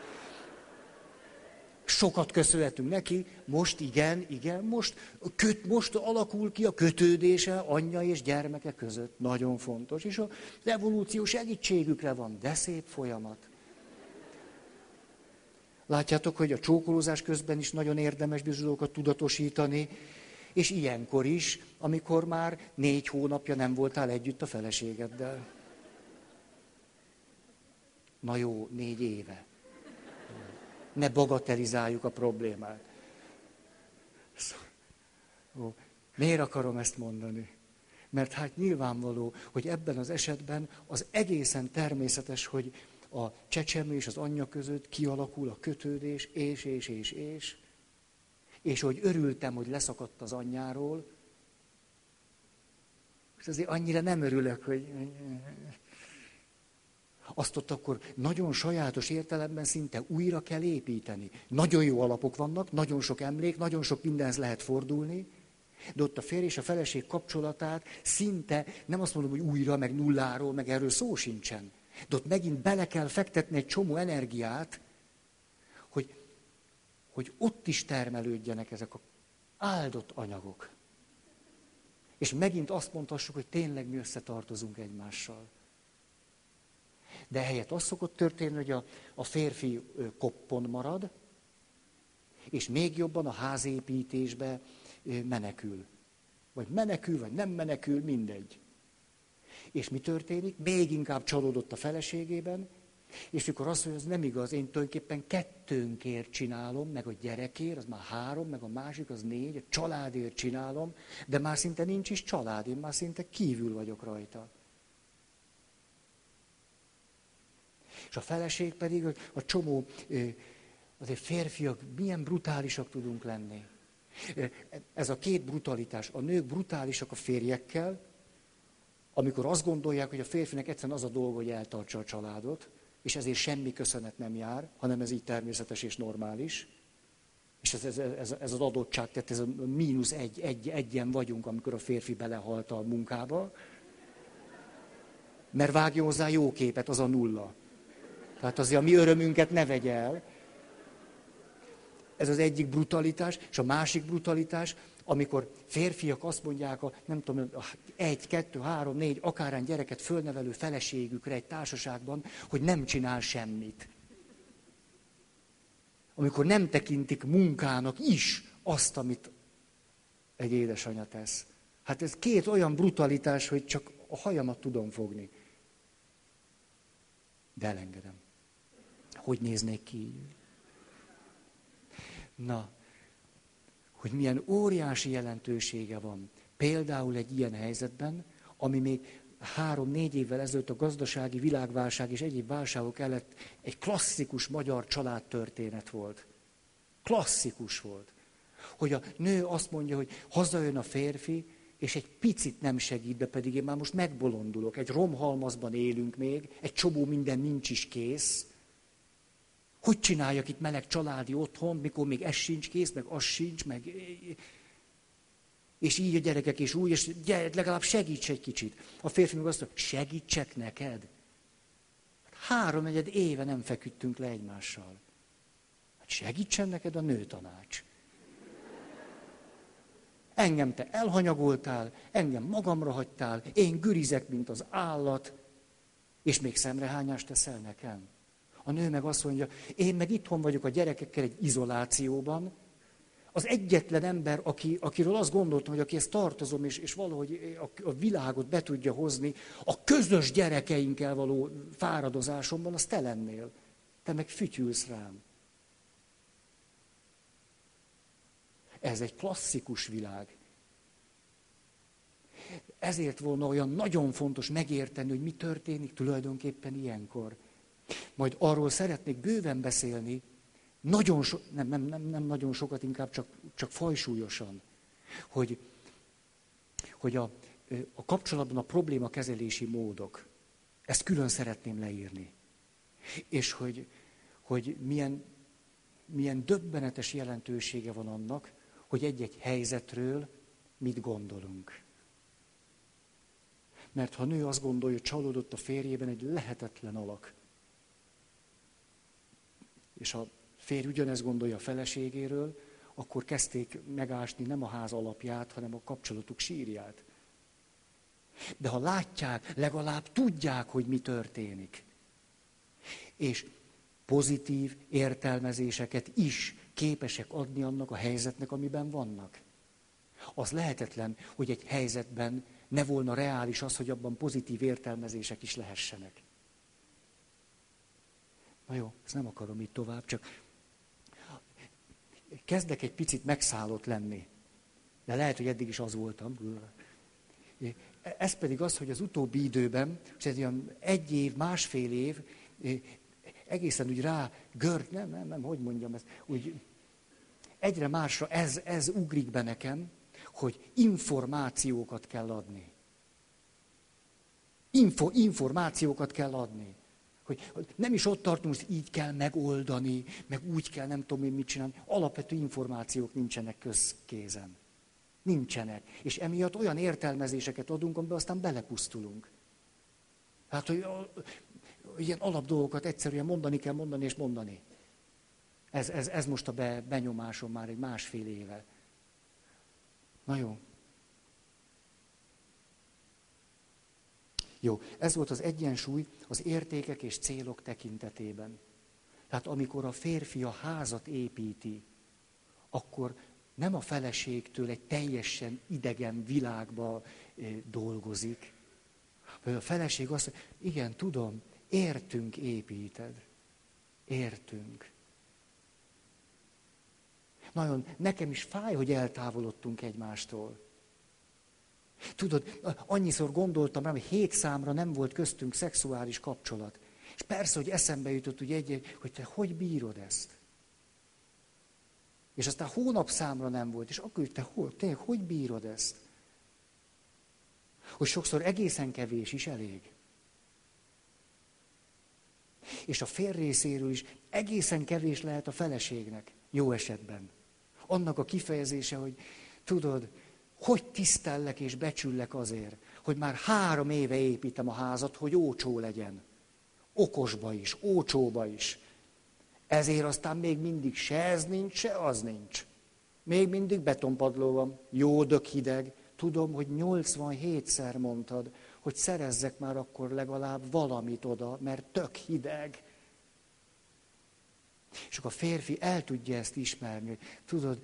Sokat köszönhetünk neki, most igen, igen, most, köt, most alakul ki a kötődése anyja és gyermeke között. Nagyon fontos. És az evolúció segítségükre van, de szép folyamat. Látjátok, hogy a csókolózás közben is nagyon érdemes bizonyokat tudatosítani, és ilyenkor is, amikor már négy hónapja nem voltál együtt a feleségeddel. Na jó, négy éve. Ne bagatelizáljuk a problémát. Miért akarom ezt mondani? Mert hát nyilvánvaló, hogy ebben az esetben az egészen természetes, hogy a csecsemő és az anyja között kialakul a kötődés, és, és, és, és. És hogy örültem, hogy leszakadt az anyjáról, és azért annyira nem örülök, hogy azt ott akkor nagyon sajátos értelemben szinte újra kell építeni. Nagyon jó alapok vannak, nagyon sok emlék, nagyon sok mindenhez lehet fordulni, de ott a férj és a feleség kapcsolatát szinte, nem azt mondom, hogy újra, meg nulláról, meg erről szó sincsen. De ott megint bele kell fektetni egy csomó energiát, hogy, hogy ott is termelődjenek ezek a áldott anyagok. És megint azt mondhassuk, hogy tényleg mi összetartozunk egymással. De helyett az szokott történni, hogy a, a férfi koppon marad, és még jobban a házépítésbe menekül. Vagy menekül, vagy nem menekül, mindegy. És mi történik? Még inkább csalódott a feleségében, és mikor azt mondja, hogy ez nem igaz, én tulajdonképpen kettőnkért csinálom, meg a gyerekért, az már három, meg a másik az négy, a családért csinálom, de már szinte nincs is család, én már szinte kívül vagyok rajta. És a feleség pedig, a csomó, azért férfiak, milyen brutálisak tudunk lenni. Ez a két brutalitás. A nők brutálisak a férjekkel, amikor azt gondolják, hogy a férfinek egyszerűen az a dolga, hogy eltartsa a családot, és ezért semmi köszönet nem jár, hanem ez így természetes és normális. És ez, ez, ez, ez az adottság, tehát ez a mínusz egy, egy, egyen vagyunk, amikor a férfi belehalt a munkába. Mert vágjon hozzá jó képet, az a nulla. Tehát azért a mi örömünket ne vegye el. Ez az egyik brutalitás, és a másik brutalitás, amikor férfiak azt mondják, a, nem tudom, egy, kettő, három, négy, akárán gyereket fölnevelő feleségükre egy társaságban, hogy nem csinál semmit. Amikor nem tekintik munkának is azt, amit egy édesanyja tesz. Hát ez két olyan brutalitás, hogy csak a hajamat tudom fogni. De elengedem. Hogy néznék ki Na, hogy milyen óriási jelentősége van. Például egy ilyen helyzetben, ami még három-négy évvel ezelőtt a gazdasági világválság és egyéb válságok előtt egy klasszikus magyar családtörténet volt. Klasszikus volt. Hogy a nő azt mondja, hogy hazajön a férfi, és egy picit nem segít, de pedig én már most megbolondulok. Egy romhalmazban élünk még, egy csomó minden nincs is kész, hogy csináljak itt meleg családi otthon, mikor még ez sincs kész, meg az sincs, meg... És így a gyerekek is úgy, és gyere, legalább segíts egy kicsit. A férfi meg azt mondja, segítsek neked. Három egyed éve nem feküdtünk le egymással. Hát segítsen neked a nőtanács. Engem te elhanyagoltál, engem magamra hagytál, én gürizek, mint az állat, és még szemrehányást teszel nekem. A nő meg azt mondja, én meg itthon vagyok a gyerekekkel egy izolációban, az egyetlen ember, aki, akiről azt gondoltam, hogy aki ezt tartozom, és, és valahogy a, a világot be tudja hozni, a közös gyerekeinkkel való fáradozásomban, az te lennél. Te meg fütyülsz rám. Ez egy klasszikus világ. Ezért volna olyan nagyon fontos megérteni, hogy mi történik tulajdonképpen ilyenkor. Majd arról szeretnék bőven beszélni, nagyon so, nem, nem, nem, nem nagyon sokat, inkább csak, csak fajsúlyosan, hogy, hogy a, a kapcsolatban a probléma kezelési módok, ezt külön szeretném leírni. És hogy, hogy milyen, milyen döbbenetes jelentősége van annak, hogy egy-egy helyzetről mit gondolunk. Mert ha a nő azt gondolja, hogy csalódott a férjében egy lehetetlen alak, és a férj ugyanezt gondolja a feleségéről, akkor kezdték megásni nem a ház alapját, hanem a kapcsolatuk sírját. De ha látják, legalább tudják, hogy mi történik. És pozitív értelmezéseket is képesek adni annak a helyzetnek, amiben vannak. Az lehetetlen, hogy egy helyzetben ne volna reális az, hogy abban pozitív értelmezések is lehessenek. Na jó, ezt nem akarom itt tovább, csak kezdek egy picit megszállott lenni. De lehet, hogy eddig is az voltam. Ez pedig az, hogy az utóbbi időben, és ez olyan egy év, másfél év, egészen úgy rá gört, nem, nem, nem, hogy mondjam ezt, úgy egyre másra ez, ez ugrik be nekem, hogy információkat kell adni. Info, információkat kell adni. Hogy, nem is ott tartunk, hogy így kell megoldani, meg úgy kell, nem tudom én mit csinálni. Alapvető információk nincsenek közkézen. Nincsenek. És emiatt olyan értelmezéseket adunk, amiben aztán belepusztulunk. Hát, hogy ilyen alap dolgokat egyszerűen mondani kell mondani és mondani. Ez, ez, ez most a be, benyomásom már egy másfél éve. Na jó. Jó, ez volt az egyensúly az értékek és célok tekintetében. Tehát amikor a férfi a házat építi, akkor nem a feleségtől egy teljesen idegen világba eh, dolgozik. A feleség azt mondja, igen, tudom, értünk építed. Értünk. Nagyon, nekem is fáj, hogy eltávolodtunk egymástól. Tudod, annyiszor gondoltam rá, hogy hét számra nem volt köztünk szexuális kapcsolat. És persze, hogy eszembe jutott, hogy egy, hogy te hogy bírod ezt? És aztán hónap számra nem volt, és akkor, te hogy, te hogy bírod ezt? Hogy sokszor egészen kevés is elég. És a fér részéről is egészen kevés lehet a feleségnek, jó esetben. Annak a kifejezése, hogy tudod, hogy tisztellek és becsüllek azért, hogy már három éve építem a házat, hogy ócsó legyen. Okosba is, ócsóba is. Ezért aztán még mindig se ez nincs, se az nincs. Még mindig betonpadló van, jó dög hideg. Tudom, hogy 87-szer mondtad, hogy szerezzek már akkor legalább valamit oda, mert tök hideg. És akkor a férfi el tudja ezt ismerni, hogy tudod,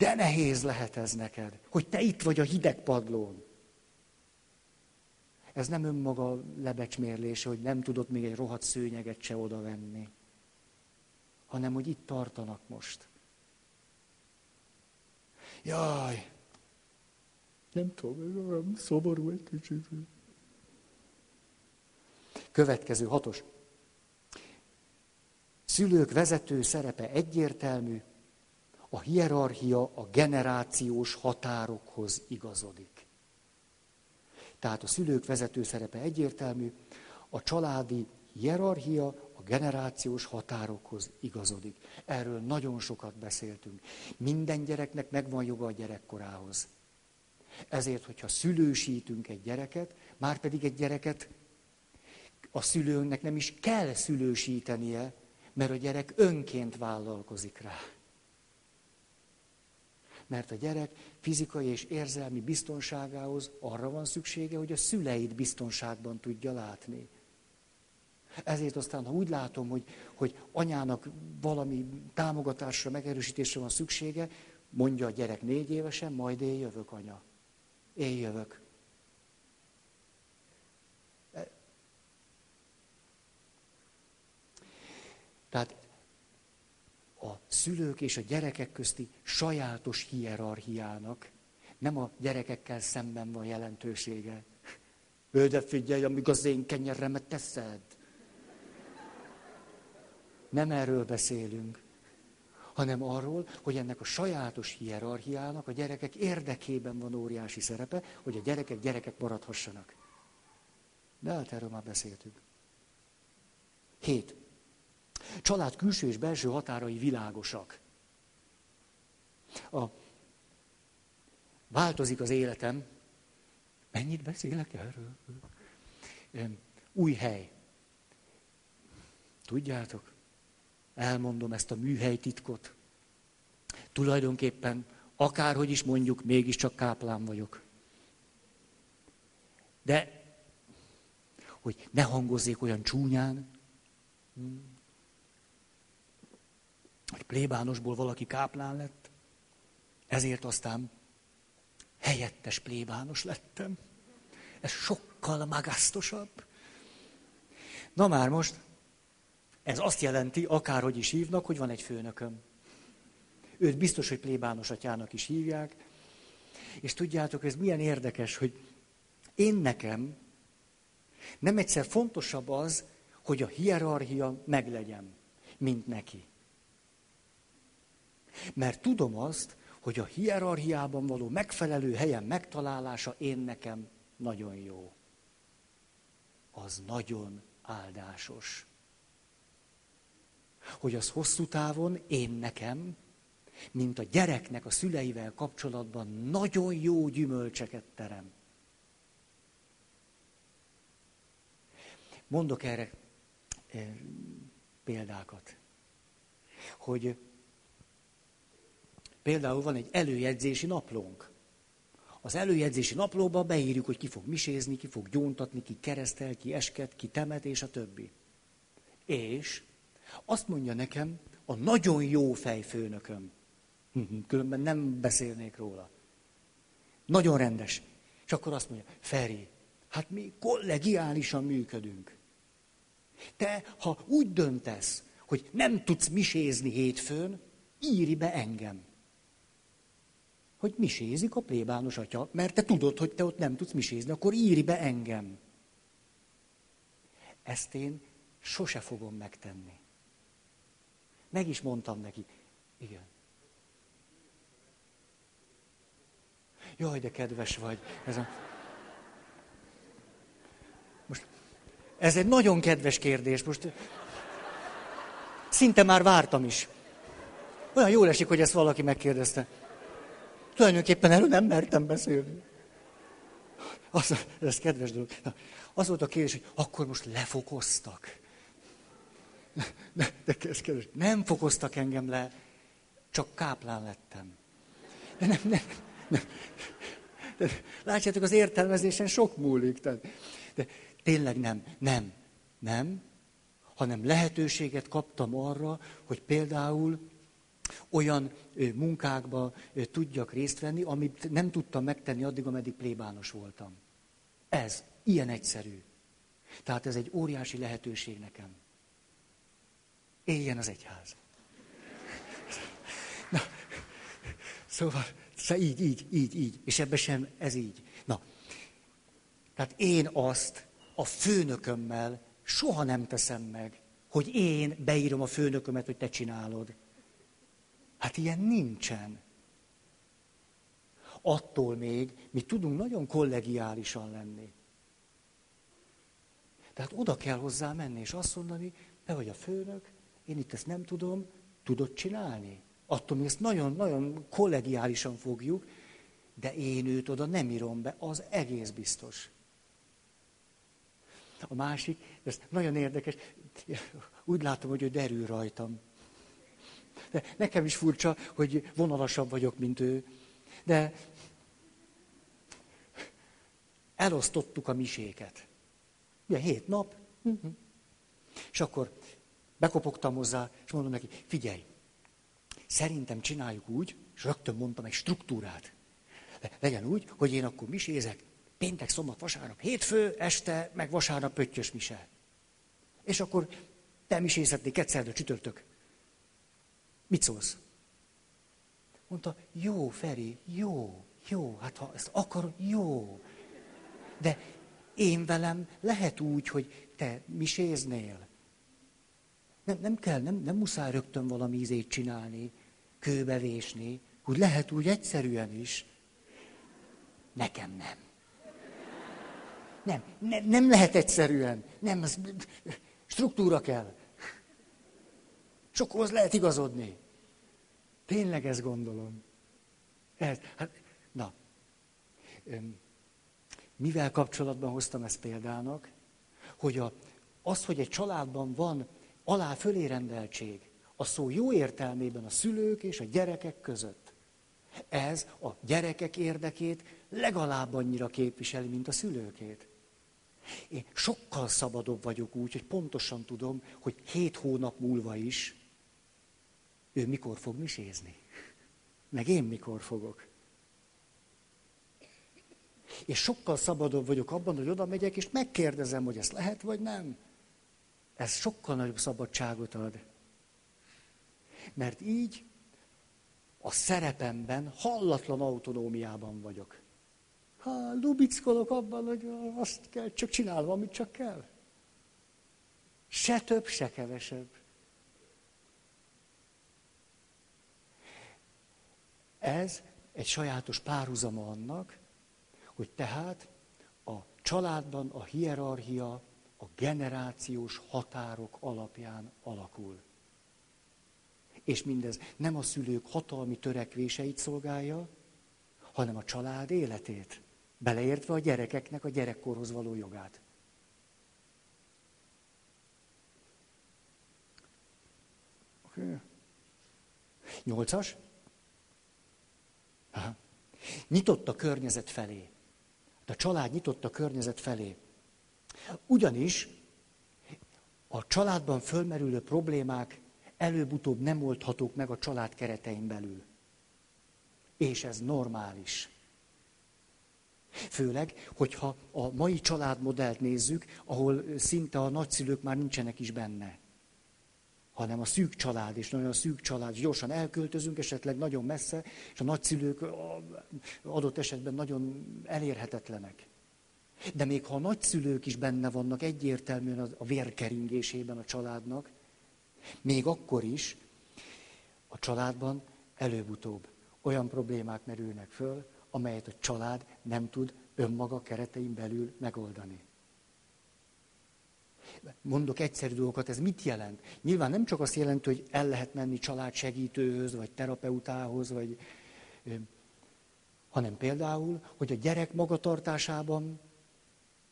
de nehéz lehet ez neked, hogy te itt vagy a hideg padlón. Ez nem önmaga lebecsmérlése, hogy nem tudod még egy rohadt szőnyeget se oda venni, hanem hogy itt tartanak most. Jaj, nem tudom, szomorú egy kicsit. Következő hatos. Szülők vezető szerepe egyértelmű, a hierarchia a generációs határokhoz igazodik. Tehát a szülők vezető szerepe egyértelmű, a családi hierarchia a generációs határokhoz igazodik. Erről nagyon sokat beszéltünk. Minden gyereknek megvan joga a gyerekkorához. Ezért, hogyha szülősítünk egy gyereket, már pedig egy gyereket a szülőnek nem is kell szülősítenie, mert a gyerek önként vállalkozik rá. Mert a gyerek fizikai és érzelmi biztonságához arra van szüksége, hogy a szüleit biztonságban tudja látni. Ezért aztán, ha úgy látom, hogy, hogy anyának valami támogatásra, megerősítésre van szüksége, mondja a gyerek négy évesen, majd én jövök, anya. Én jövök. Tehát a szülők és a gyerekek közti sajátos hierarchiának nem a gyerekekkel szemben van jelentősége. Ő de figyelj, amíg az én kenyeremet teszed. Nem erről beszélünk, hanem arról, hogy ennek a sajátos hierarchiának a gyerekek érdekében van óriási szerepe, hogy a gyerekek gyerekek maradhassanak. De hát erről már beszéltünk. Hét. Család külső és belső határai világosak. A, változik az életem. Mennyit beszélek erről? Új hely. Tudjátok, elmondom ezt a műhely titkot. Tulajdonképpen, akárhogy is mondjuk, mégiscsak káplán vagyok. De, hogy ne hangozzék olyan csúnyán, hogy plébánosból valaki káplán lett, ezért aztán helyettes plébános lettem. Ez sokkal magasztosabb. Na már most, ez azt jelenti, akárhogy is hívnak, hogy van egy főnököm. Őt biztos, hogy plébános atyának is hívják. És tudjátok, ez milyen érdekes, hogy én nekem nem egyszer fontosabb az, hogy a hierarchia meglegyen, mint neki. Mert tudom azt, hogy a hierarchiában való megfelelő helyen megtalálása én nekem nagyon jó. Az nagyon áldásos. Hogy az hosszú távon én nekem, mint a gyereknek a szüleivel kapcsolatban nagyon jó gyümölcseket terem. Mondok erre eh, példákat. Hogy Például van egy előjegyzési naplónk. Az előjegyzési naplóba beírjuk, hogy ki fog misézni, ki fog gyóntatni, ki keresztel, ki esket, ki temet, és a többi. És azt mondja nekem a nagyon jó fejfőnököm, különben nem beszélnék róla. Nagyon rendes. És akkor azt mondja, Feri, hát mi kollegiálisan működünk. Te, ha úgy döntesz, hogy nem tudsz misézni hétfőn, írj be engem hogy misézik a plébános atya, mert te tudod, hogy te ott nem tudsz misézni, akkor írj be engem. Ezt én sose fogom megtenni. Meg is mondtam neki, igen. Jaj, de kedves vagy. Ez a... Most, ez egy nagyon kedves kérdés. Most szinte már vártam is. Olyan jól esik, hogy ezt valaki megkérdezte. Tulajdonképpen erről nem mertem beszélni. Az, ez kedves dolog. Az volt a kérdés, hogy akkor most lefokoztak. De, de ez kedves. Nem fokoztak engem le, csak káplán lettem. De nem, nem, nem. De, látjátok, az értelmezésen sok múlik. Tehát, de tényleg nem, nem, nem, hanem lehetőséget kaptam arra, hogy például olyan munkákba tudjak részt venni, amit nem tudtam megtenni addig, ameddig plébános voltam. Ez, ilyen egyszerű. Tehát ez egy óriási lehetőség nekem. Éljen az egyház. [LAUGHS] Na, szóval, szóval így, így, így, így. És ebben sem ez így. Na, tehát én azt a főnökömmel soha nem teszem meg, hogy én beírom a főnökömet, hogy te csinálod. Hát ilyen nincsen. Attól még mi tudunk nagyon kollegiálisan lenni. Tehát oda kell hozzá menni, és azt mondani, te vagy a főnök, én itt ezt nem tudom, tudod csinálni? Attól mi ezt nagyon-nagyon kollegiálisan fogjuk, de én őt oda nem írom be, az egész biztos. A másik, ez nagyon érdekes, úgy látom, hogy ő derül rajtam. De nekem is furcsa, hogy vonalasabb vagyok, mint ő. De elosztottuk a miséket. Ugye, hét nap. És akkor bekopogtam hozzá, és mondom neki, figyelj, szerintem csináljuk úgy, és rögtön mondtam egy struktúrát. Legyen úgy, hogy én akkor misézek, péntek, szombat, vasárnap, hétfő, este, meg vasárnap pöttyös mise. És akkor te misézhetnék egyszer, de csütörtök. Mit szólsz? Mondta, jó, Feri, jó, jó, hát ha ezt akar, jó. De én velem lehet úgy, hogy te miséznél. Nem, nem kell, nem, nem muszáj rögtön valami ízét csinálni, kőbevésni, úgy lehet úgy egyszerűen is. Nekem nem. Nem, ne, nem lehet egyszerűen. Nem, az, struktúra kell. Sokhoz lehet igazodni. Tényleg ezt gondolom. Ez, hát, na, mivel kapcsolatban hoztam ezt példának? Hogy a, az, hogy egy családban van alá fölé rendeltség, a szó jó értelmében a szülők és a gyerekek között. Ez a gyerekek érdekét legalább annyira képviseli, mint a szülőkét. Én sokkal szabadabb vagyok úgy, hogy pontosan tudom, hogy hét hónap múlva is ő mikor fog misézni. Meg én mikor fogok. És sokkal szabadabb vagyok abban, hogy oda megyek, és megkérdezem, hogy ezt lehet, vagy nem. Ez sokkal nagyobb szabadságot ad. Mert így a szerepemben hallatlan autonómiában vagyok. Ha lubickolok abban, hogy azt kell, csak csinálom, amit csak kell. Se több, se kevesebb. Ez egy sajátos párhuzama annak, hogy tehát a családban a hierarchia a generációs határok alapján alakul. És mindez nem a szülők hatalmi törekvéseit szolgálja, hanem a család életét, beleértve a gyerekeknek a gyerekkorhoz való jogát. Nyolcas? Aha. Nyitott a környezet felé. A család nyitott a környezet felé. Ugyanis a családban fölmerülő problémák előbb-utóbb nem oldhatók meg a család keretein belül. És ez normális. Főleg, hogyha a mai családmodellt nézzük, ahol szinte a nagyszülők már nincsenek is benne hanem a szűk család, és nagyon szűk család, gyorsan elköltözünk, esetleg nagyon messze, és a nagyszülők adott esetben nagyon elérhetetlenek. De még ha a nagyszülők is benne vannak egyértelműen a vérkeringésében a családnak, még akkor is a családban előbb-utóbb olyan problémák merülnek föl, amelyet a család nem tud önmaga keretein belül megoldani. Mondok egyszerű dolgokat, ez mit jelent? Nyilván nem csak azt jelenti, hogy el lehet menni családsegítőhöz, vagy terapeutához, vagy, hanem például, hogy a gyerek magatartásában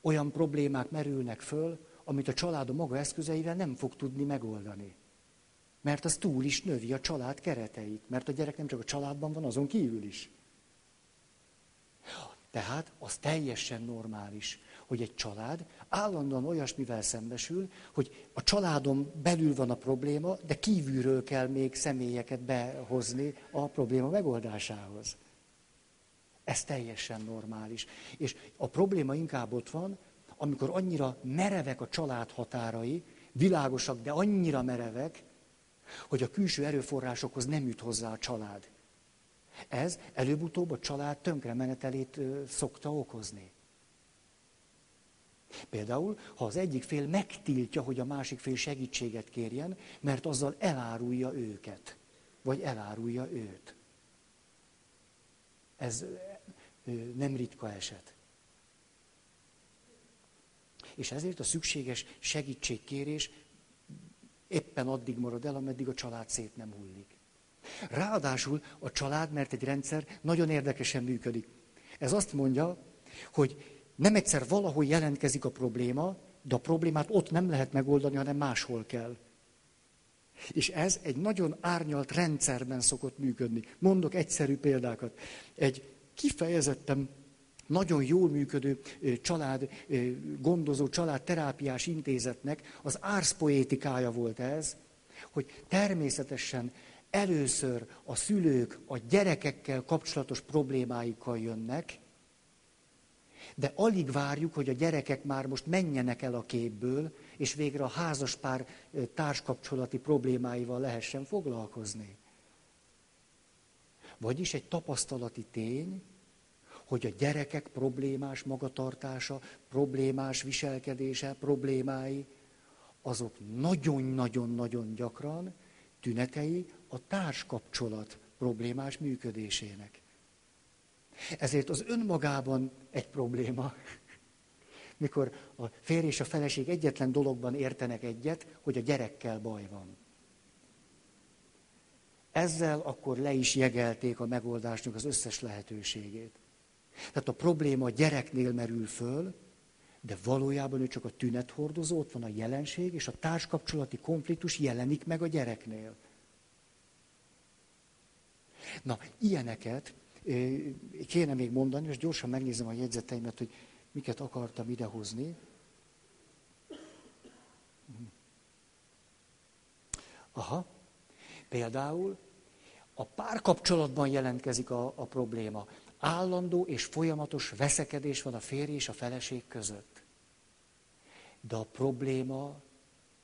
olyan problémák merülnek föl, amit a család a maga eszközeivel nem fog tudni megoldani. Mert az túl is növi a család kereteit, mert a gyerek nem csak a családban van, azon kívül is. Tehát az teljesen normális, hogy egy család állandóan olyasmivel szembesül, hogy a családon belül van a probléma, de kívülről kell még személyeket behozni a probléma megoldásához. Ez teljesen normális. És a probléma inkább ott van, amikor annyira merevek a család határai, világosak, de annyira merevek, hogy a külső erőforrásokhoz nem jut hozzá a család. Ez előbb-utóbb a család tönkremenetelét szokta okozni. Például, ha az egyik fél megtiltja, hogy a másik fél segítséget kérjen, mert azzal elárulja őket, vagy elárulja őt. Ez nem ritka eset. És ezért a szükséges segítségkérés éppen addig marad el, ameddig a család szét nem hullik. Ráadásul a család, mert egy rendszer nagyon érdekesen működik. Ez azt mondja, hogy nem egyszer valahol jelentkezik a probléma, de a problémát ott nem lehet megoldani, hanem máshol kell. És ez egy nagyon árnyalt rendszerben szokott működni. Mondok egyszerű példákat. Egy kifejezetten nagyon jól működő család, gondozó, családterápiás intézetnek az árszpoétikája volt ez, hogy természetesen először a szülők a gyerekekkel kapcsolatos problémáikkal jönnek, de alig várjuk, hogy a gyerekek már most menjenek el a képből, és végre a házaspár társkapcsolati problémáival lehessen foglalkozni. Vagyis egy tapasztalati tény, hogy a gyerekek problémás magatartása, problémás viselkedése, problémái, azok nagyon-nagyon-nagyon gyakran tünetei a társkapcsolat problémás működésének. Ezért az önmagában egy probléma, [LAUGHS] mikor a férj és a feleség egyetlen dologban értenek egyet, hogy a gyerekkel baj van. Ezzel akkor le is jegelték a megoldásnak az összes lehetőségét. Tehát a probléma a gyereknél merül föl, de valójában ő csak a tünethordozó, ott van a jelenség, és a társkapcsolati konfliktus jelenik meg a gyereknél. Na, ilyeneket kéne még mondani, és gyorsan megnézem a jegyzeteimet, hogy miket akartam idehozni. Aha. Például a párkapcsolatban jelentkezik a, a probléma. Állandó és folyamatos veszekedés van a férj és a feleség között. De a probléma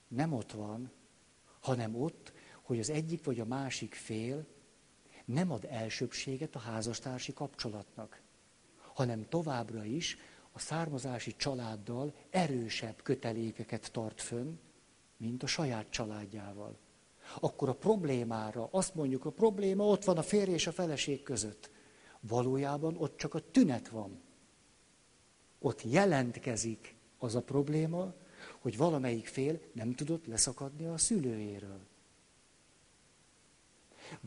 nem ott van, hanem ott, hogy az egyik vagy a másik fél nem ad elsőbséget a házastársi kapcsolatnak, hanem továbbra is a származási családdal erősebb kötelékeket tart fönn, mint a saját családjával. Akkor a problémára azt mondjuk, a probléma ott van a férj és a feleség között. Valójában ott csak a tünet van. Ott jelentkezik az a probléma, hogy valamelyik fél nem tudott leszakadni a szülőjéről.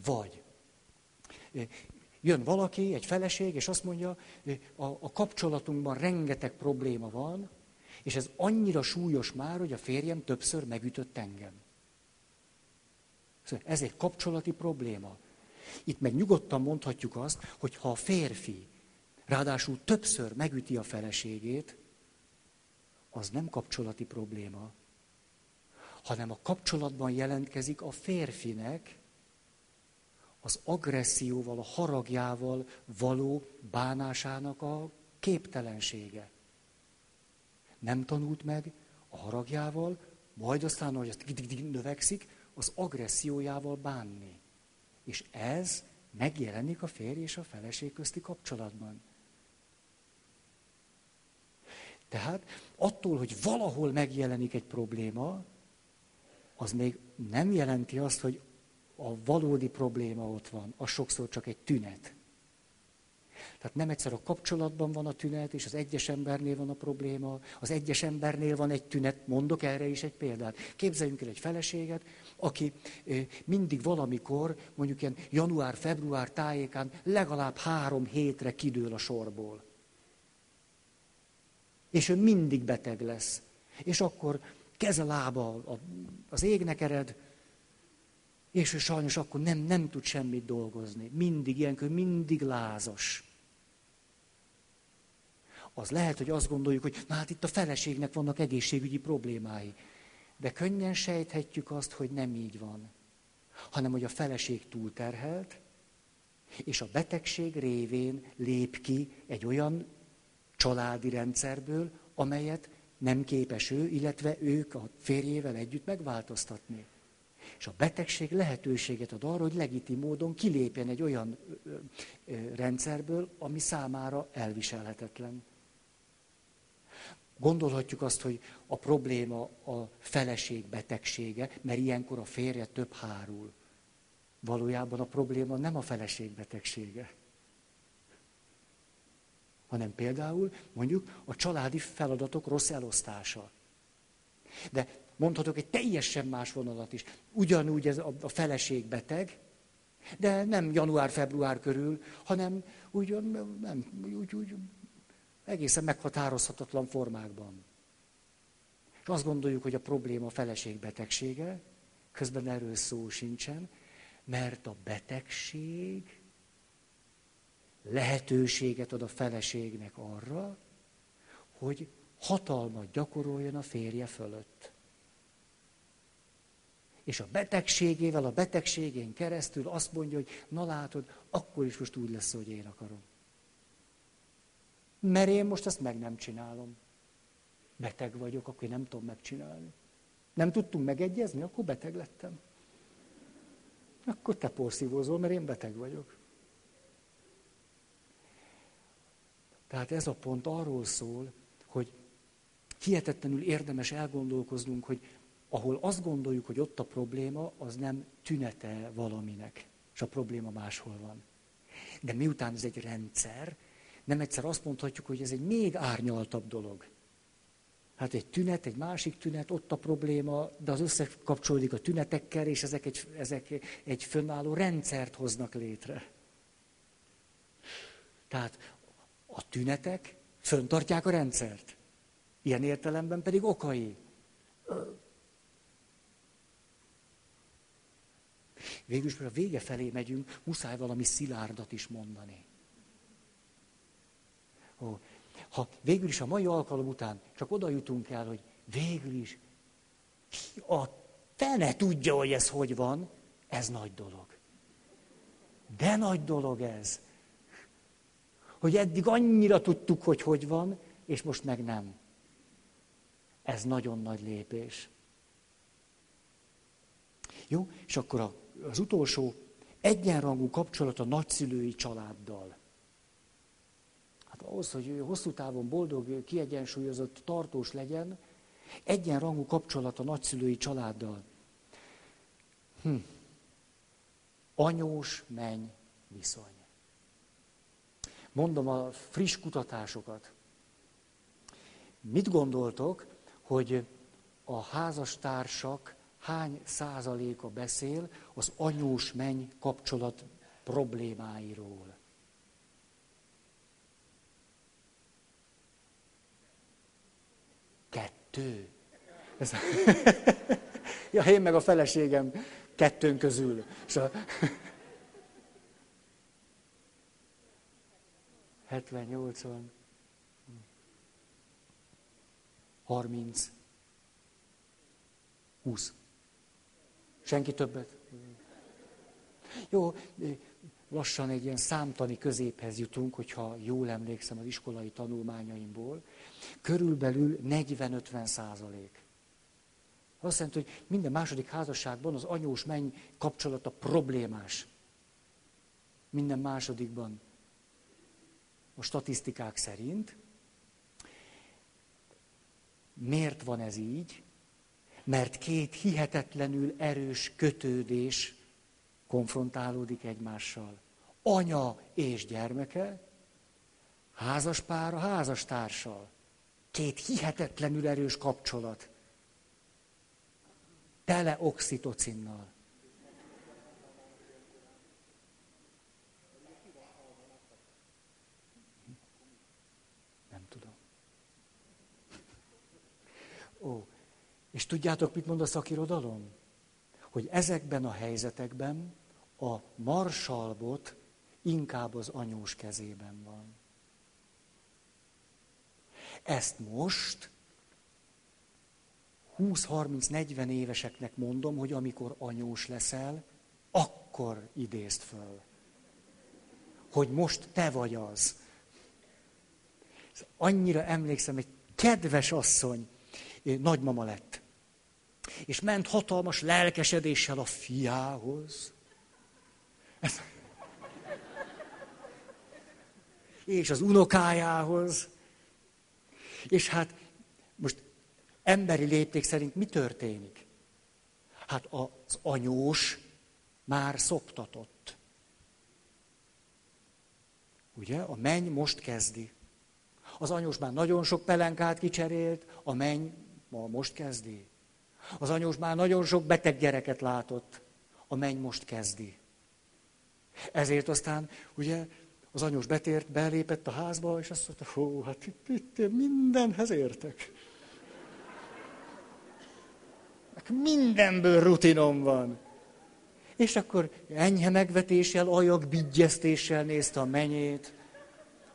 Vagy jön valaki, egy feleség, és azt mondja, a, a kapcsolatunkban rengeteg probléma van, és ez annyira súlyos már, hogy a férjem többször megütött engem. Szóval ez egy kapcsolati probléma. Itt meg nyugodtan mondhatjuk azt, hogy ha a férfi ráadásul többször megüti a feleségét, az nem kapcsolati probléma, hanem a kapcsolatban jelentkezik a férfinek az agresszióval, a haragjával való bánásának a képtelensége. Nem tanult meg a haragjával, majd aztán, ahogy azt növekszik, az agressziójával bánni. És ez megjelenik a férj és a feleség közti kapcsolatban. Tehát attól, hogy valahol megjelenik egy probléma, az még nem jelenti azt, hogy a valódi probléma ott van, az sokszor csak egy tünet. Tehát nem egyszer a kapcsolatban van a tünet, és az egyes embernél van a probléma, az egyes embernél van egy tünet, mondok erre is egy példát. Képzeljünk el egy feleséget, aki mindig valamikor, mondjuk ilyen január-február tájékán legalább három hétre kidől a sorból. És ő mindig beteg lesz. És akkor keze lába az égnek ered, és ő sajnos akkor nem, nem tud semmit dolgozni. Mindig ilyenkor, mindig lázas. Az lehet, hogy azt gondoljuk, hogy na hát itt a feleségnek vannak egészségügyi problémái. De könnyen sejthetjük azt, hogy nem így van. Hanem, hogy a feleség túlterhelt, és a betegség révén lép ki egy olyan családi rendszerből, amelyet nem képes ő, illetve ők a férjével együtt megváltoztatni. És a betegség lehetőséget ad arra, hogy legitim módon kilépjen egy olyan rendszerből, ami számára elviselhetetlen. Gondolhatjuk azt, hogy a probléma a feleség betegsége, mert ilyenkor a férje több hárul. Valójában a probléma nem a feleség betegsége, hanem például mondjuk a családi feladatok rossz elosztása. De mondhatok egy teljesen más vonalat is. Ugyanúgy ez a, a feleség beteg, de nem január-február körül, hanem úgy, nem, úgy, úgy egészen meghatározhatatlan formákban. És azt gondoljuk, hogy a probléma a feleség betegsége, közben erről szó sincsen, mert a betegség lehetőséget ad a feleségnek arra, hogy hatalmat gyakoroljon a férje fölött. És a betegségével, a betegségén keresztül azt mondja, hogy na látod, akkor is most úgy lesz, hogy én akarom. Mert én most ezt meg nem csinálom. Beteg vagyok, akkor én nem tudom megcsinálni. Nem tudtunk megegyezni, akkor beteg lettem. Akkor te porszívózol, mert én beteg vagyok. Tehát ez a pont arról szól, hogy hihetetlenül érdemes elgondolkoznunk, hogy ahol azt gondoljuk, hogy ott a probléma, az nem tünete valaminek, és a probléma máshol van. De miután ez egy rendszer, nem egyszer azt mondhatjuk, hogy ez egy még árnyaltabb dolog. Hát egy tünet, egy másik tünet, ott a probléma, de az összekapcsolódik a tünetekkel, és ezek egy, ezek egy fönnálló rendszert hoznak létre. Tehát a tünetek föntartják a rendszert. Ilyen értelemben pedig okai. Végül is, a vége felé megyünk, muszáj valami szilárdat is mondani. Ó, ha végül is a mai alkalom után csak oda jutunk el, hogy végül is a fene tudja, hogy ez hogy van, ez nagy dolog. De nagy dolog ez. Hogy eddig annyira tudtuk, hogy hogy van, és most meg nem. Ez nagyon nagy lépés. Jó, és akkor az utolsó egyenrangú kapcsolat a nagyszülői családdal. Hát ahhoz, hogy ő hosszú távon boldog, kiegyensúlyozott, tartós legyen, egyenrangú kapcsolat a nagyszülői családdal. Hm. Anyós menny viszony. Mondom a friss kutatásokat. Mit gondoltok, hogy a házastársak hány százaléka beszél az anyós menny kapcsolat problémáiról? kettő. Ez [LAUGHS] ja, én meg a feleségem kettőn közül. a... 70, 80, 30, 20. Senki többet? Jó, lassan egy ilyen számtani középhez jutunk, hogyha jól emlékszem az iskolai tanulmányaimból körülbelül 40-50 százalék. Azt jelenti, hogy minden második házasságban az anyós menny kapcsolata problémás. Minden másodikban. A statisztikák szerint. Miért van ez így? Mert két hihetetlenül erős kötődés konfrontálódik egymással. Anya és gyermeke, Házaspár a házastársal. Két hihetetlenül erős kapcsolat. Tele oxitocinnal. Nem tudom. Ó, és tudjátok, mit mond a szakirodalom? Hogy ezekben a helyzetekben a marsalbot inkább az anyós kezében van. Ezt most 20-30-40 éveseknek mondom, hogy amikor anyós leszel, akkor idézd föl. Hogy most te vagy az. Annyira emlékszem, egy kedves asszony, nagymama lett. És ment hatalmas lelkesedéssel a fiához. És az unokájához. És hát most emberi lépték szerint mi történik? Hát az anyós már szoptatott. Ugye? A menny most kezdi. Az anyós már nagyon sok pelenkát kicserélt, a menny ma most kezdi. Az anyós már nagyon sok beteg gyereket látott, a menny most kezdi. Ezért aztán, ugye, az anyós betért, belépett a házba, és azt mondta, hú, hát itt, itt mindenhez értek. Mindenből rutinom van. És akkor enyhe megvetéssel, ajak bigyeztéssel nézte a menyét,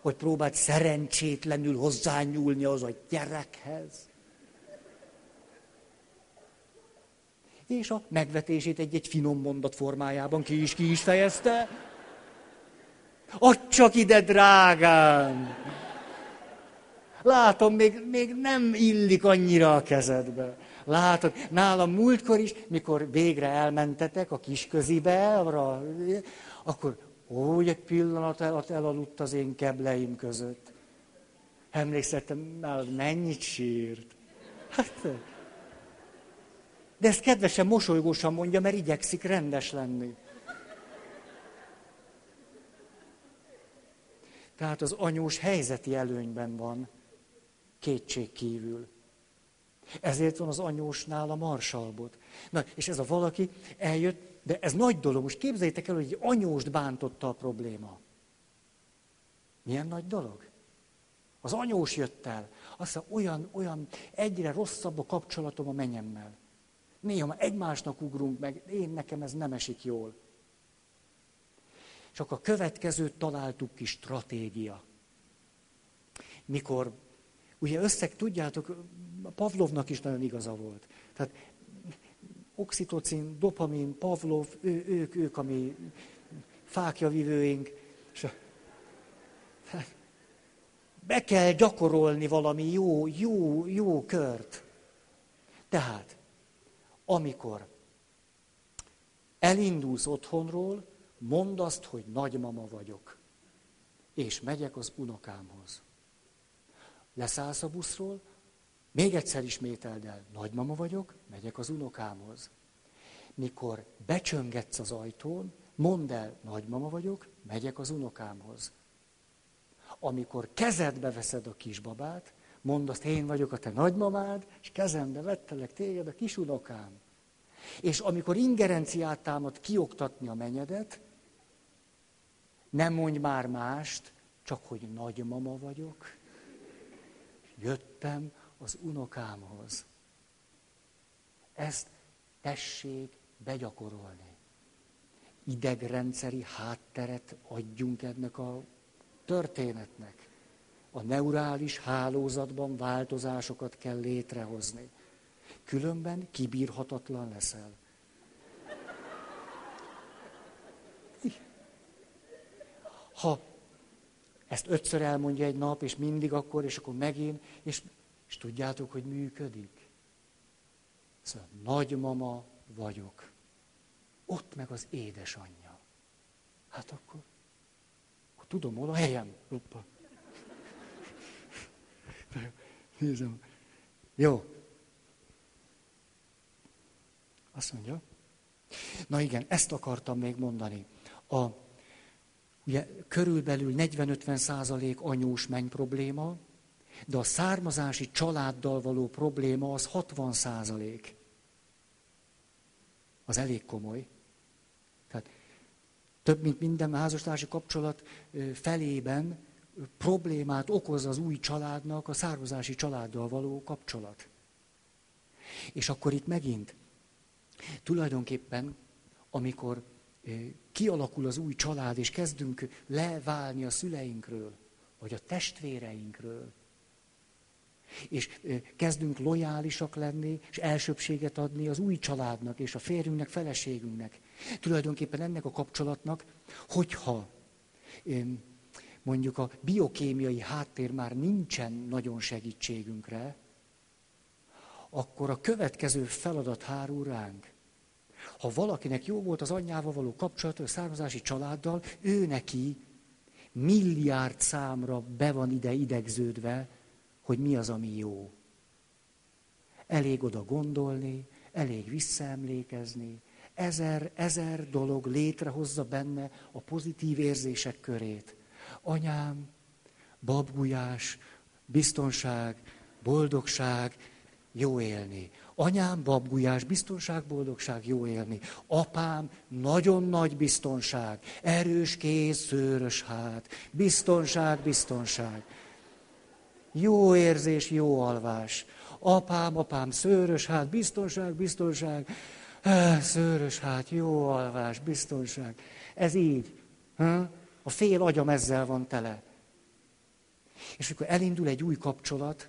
hogy próbált szerencsétlenül hozzányúlni az a gyerekhez. És a megvetését egy-egy finom mondat formájában ki is ki is fejezte. Adj csak ide, drágám! Látom, még, még nem illik annyira a kezedbe. Látod, nálam múltkor is, mikor végre elmentetek a kisközibe, arra, akkor úgy egy pillanat alatt elaludt az én kebleim között. Emlékszettem, nálad mennyit sírt. Hát, de ezt kedvesen, mosolygósan mondja, mert igyekszik rendes lenni. Tehát az anyós helyzeti előnyben van, kétség kívül. Ezért van az anyósnál a marsalbot. Na, és ez a valaki eljött, de ez nagy dolog. Most képzeljétek el, hogy egy anyóst bántotta a probléma. Milyen nagy dolog? Az anyós jött el. Azt mondja, olyan, olyan egyre rosszabb a kapcsolatom a menyemmel. Néha már egymásnak ugrunk meg, én nekem ez nem esik jól. Csak a következőt találtuk ki stratégia. Mikor, ugye összeg, tudjátok, Pavlovnak is nagyon igaza volt. Tehát oxitocin, dopamin, Pavlov, ő, ők, ők, ami fákjavivőink. És be kell gyakorolni valami jó, jó, jó kört. Tehát, amikor elindulsz otthonról, mondd azt, hogy nagymama vagyok, és megyek az unokámhoz. Leszállsz a buszról, még egyszer ismételd el, nagymama vagyok, megyek az unokámhoz. Mikor becsöngetsz az ajtón, mondd el, nagymama vagyok, megyek az unokámhoz. Amikor kezedbe veszed a kisbabát, mondd azt, én vagyok a te nagymamád, és kezembe vettelek téged a kisunokám. És amikor ingerenciát támad kioktatni a menyedet, nem mondj már mást, csak hogy nagymama vagyok. Jöttem az unokámhoz. Ezt tessék begyakorolni. Idegrendszeri hátteret adjunk ennek a történetnek. A neurális hálózatban változásokat kell létrehozni. Különben kibírhatatlan leszel. Ha ezt ötször elmondja egy nap, és mindig akkor, és akkor megint, és, és tudjátok, hogy működik? Szóval nagymama vagyok. Ott meg az édesanyja. Hát akkor, akkor tudom, hol a helyem. Hoppa. Nézem. Jó. Azt mondja. Na igen, ezt akartam még mondani. A, ugye körülbelül 40-50 százalék anyós menny probléma, de a származási családdal való probléma az 60 százalék. Az elég komoly. Tehát több, mint minden házastársi kapcsolat felében problémát okoz az új családnak a származási családdal való kapcsolat. És akkor itt megint, tulajdonképpen, amikor kialakul az új család, és kezdünk leválni a szüleinkről, vagy a testvéreinkről, és kezdünk lojálisak lenni, és elsőbséget adni az új családnak, és a férjünknek, feleségünknek. Tulajdonképpen ennek a kapcsolatnak, hogyha mondjuk a biokémiai háttér már nincsen nagyon segítségünkre, akkor a következő feladat hárul ránk. Ha valakinek jó volt az anyjával való kapcsolat, a származási családdal, ő neki milliárd számra be van ide idegződve, hogy mi az, ami jó. Elég oda gondolni, elég visszaemlékezni, ezer, ezer dolog létrehozza benne a pozitív érzések körét. Anyám, babgulyás, biztonság, boldogság, jó élni. Anyám, babgulyás, biztonság, boldogság, jó élni. Apám, nagyon nagy biztonság, erős kéz, szőrös hát, biztonság, biztonság. Jó érzés, jó alvás. Apám, apám, szőrös hát, biztonság, biztonság, szőrös hát, jó alvás, biztonság. Ez így. A fél agyam ezzel van tele. És akkor elindul egy új kapcsolat,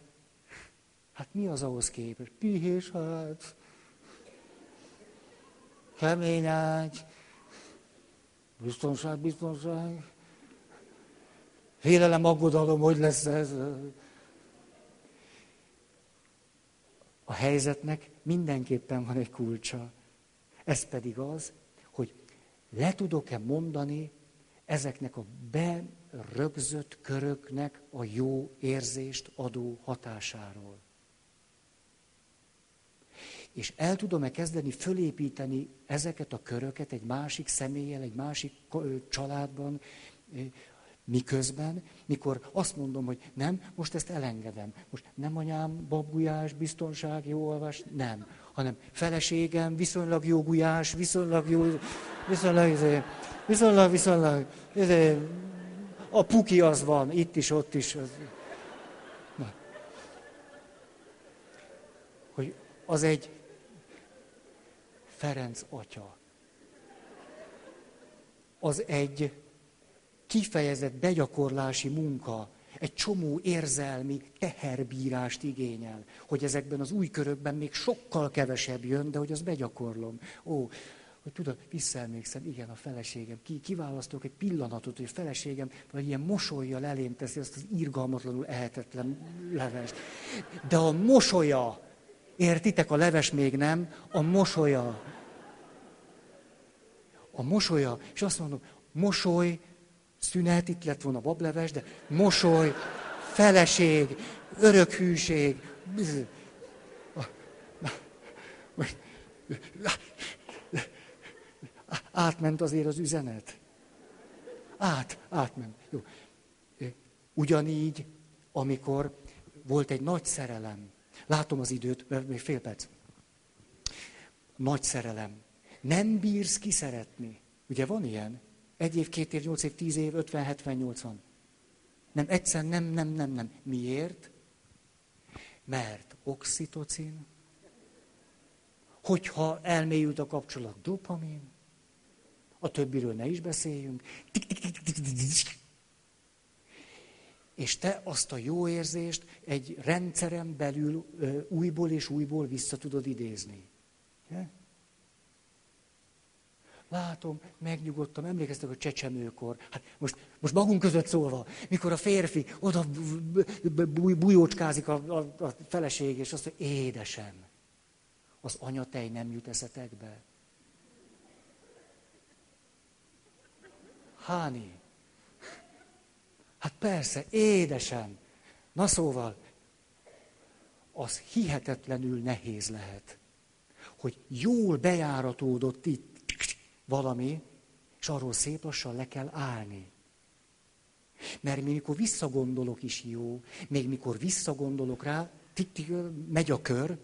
Hát mi az ahhoz képest? Pihés hát, kemény ágy, biztonság, biztonság, félelem, aggodalom, hogy lesz ez. A helyzetnek mindenképpen van egy kulcsa. Ez pedig az, hogy le tudok-e mondani ezeknek a berögzött köröknek a jó érzést adó hatásáról és el tudom-e kezdeni fölépíteni ezeket a köröket egy másik személlyel, egy másik családban, miközben, mikor azt mondom, hogy nem, most ezt elengedem. Most nem anyám, babgulyás, biztonság, jó alvás, nem. Hanem feleségem, viszonylag jó gulyás, viszonylag jó, viszonylag, izé, viszonylag, viszonylag, izé, a puki az van, itt is, ott is. Az. Hogy az egy Ferenc atya. Az egy kifejezett begyakorlási munka, egy csomó érzelmi teherbírást igényel, hogy ezekben az új körökben még sokkal kevesebb jön, de hogy az begyakorlom. Ó, hogy tudod, visszaemlékszem, igen, a feleségem, ki, kiválasztok egy pillanatot, hogy a feleségem vagy ilyen mosolyjal elém teszi azt az írgalmatlanul ehetetlen levest. De a mosolya, értitek, a leves még nem, a mosolya, a mosolya, és azt mondom, mosoly, szünet, itt lett volna bableves, de mosoly, feleség, örök hűség. Átment azért az üzenet. Át, átment. Jó. Ugyanígy, amikor volt egy nagy szerelem. Látom az időt, még fél perc. Nagy szerelem. Nem bírsz kiszeretni. Ugye van ilyen? Egy év, két év, nyolc év, tíz év, ötven, hetven, nyolcvan. Nem, egyszer nem, nem, nem, nem. Miért? Mert oxitocin, hogyha elmélyült a kapcsolat, dopamin, a többiről ne is beszéljünk. És te azt a jó érzést egy rendszeren belül újból és újból vissza tudod idézni. Látom, megnyugodtam, emlékeztek a csecsemőkor. Hát most, most magunk között szólva, mikor a férfi oda bujócskázik a, a, a feleség, és azt mondja, édesem, az anyatej nem jut eszetekbe. Háni. Hát persze, édesem. Na szóval, az hihetetlenül nehéz lehet, hogy jól bejáratódott itt valami, és arról szép lassan le kell állni. Mert még mikor visszagondolok is jó, még mikor visszagondolok rá, megy a kör,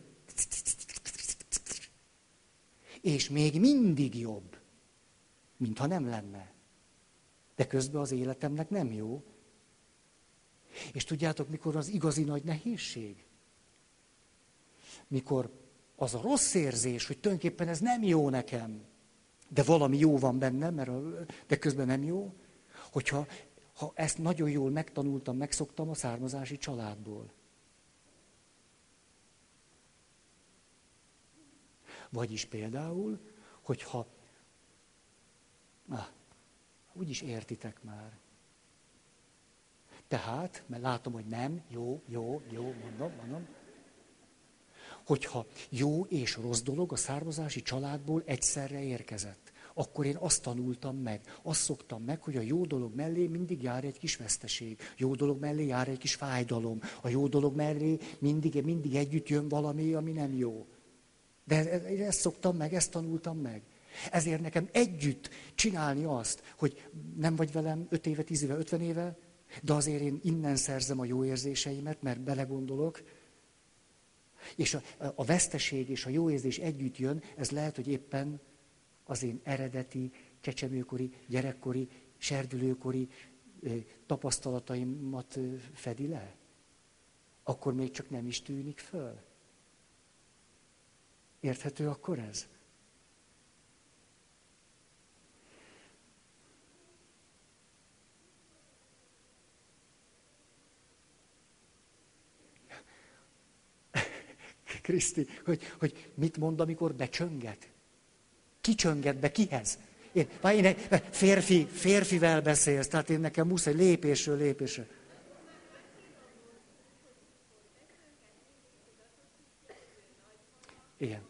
és még mindig jobb, mintha nem lenne. De közben az életemnek nem jó. És tudjátok, mikor az igazi nagy nehézség? Mikor az a rossz érzés, hogy tulajdonképpen ez nem jó nekem, de valami jó van bennem, mert de közben nem jó, hogyha ha ezt nagyon jól megtanultam, megszoktam a származási családból. Vagyis például, hogyha, na, úgyis értitek már. Tehát, mert látom, hogy nem, jó, jó, jó, mondom, mondom, hogyha jó és rossz dolog a származási családból egyszerre érkezett, akkor én azt tanultam meg, azt szoktam meg, hogy a jó dolog mellé mindig jár egy kis veszteség, jó dolog mellé jár egy kis fájdalom, a jó dolog mellé mindig, mindig együtt jön valami, ami nem jó. De én ezt szoktam meg, ezt tanultam meg. Ezért nekem együtt csinálni azt, hogy nem vagy velem 5 éve, 10 éve, 50 éve, de azért én innen szerzem a jó érzéseimet, mert belegondolok, és a, a veszteség és a jó érzés együtt jön, ez lehet, hogy éppen az én eredeti, csecsemőkori, gyerekkori, serdülőkori tapasztalataimat fedi le. Akkor még csak nem is tűnik föl. Érthető akkor ez? Kriszti, hogy, hogy mit mond, amikor becsönget? Ki csönget be, kihez? Én, én férfi, férfivel beszélsz, tehát én nekem muszáj lépésről lépésre. Igen.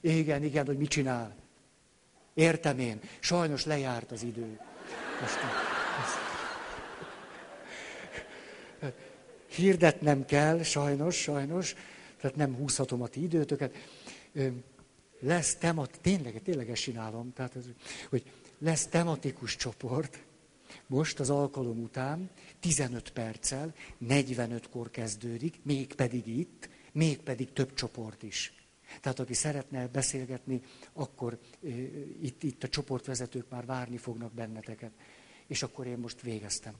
Igen, igen, hogy mit csinál. Értem én. Sajnos lejárt az idő. Most, hirdetnem kell, sajnos, sajnos, tehát nem húzhatom a ti időtöket. Lesz temat, tényleg, tényleg csinálom, tehát ez, hogy lesz tematikus csoport, most az alkalom után 15 perccel, 45-kor kezdődik, mégpedig itt, mégpedig több csoport is. Tehát aki szeretne beszélgetni, akkor itt, itt a csoportvezetők már várni fognak benneteket. És akkor én most végeztem.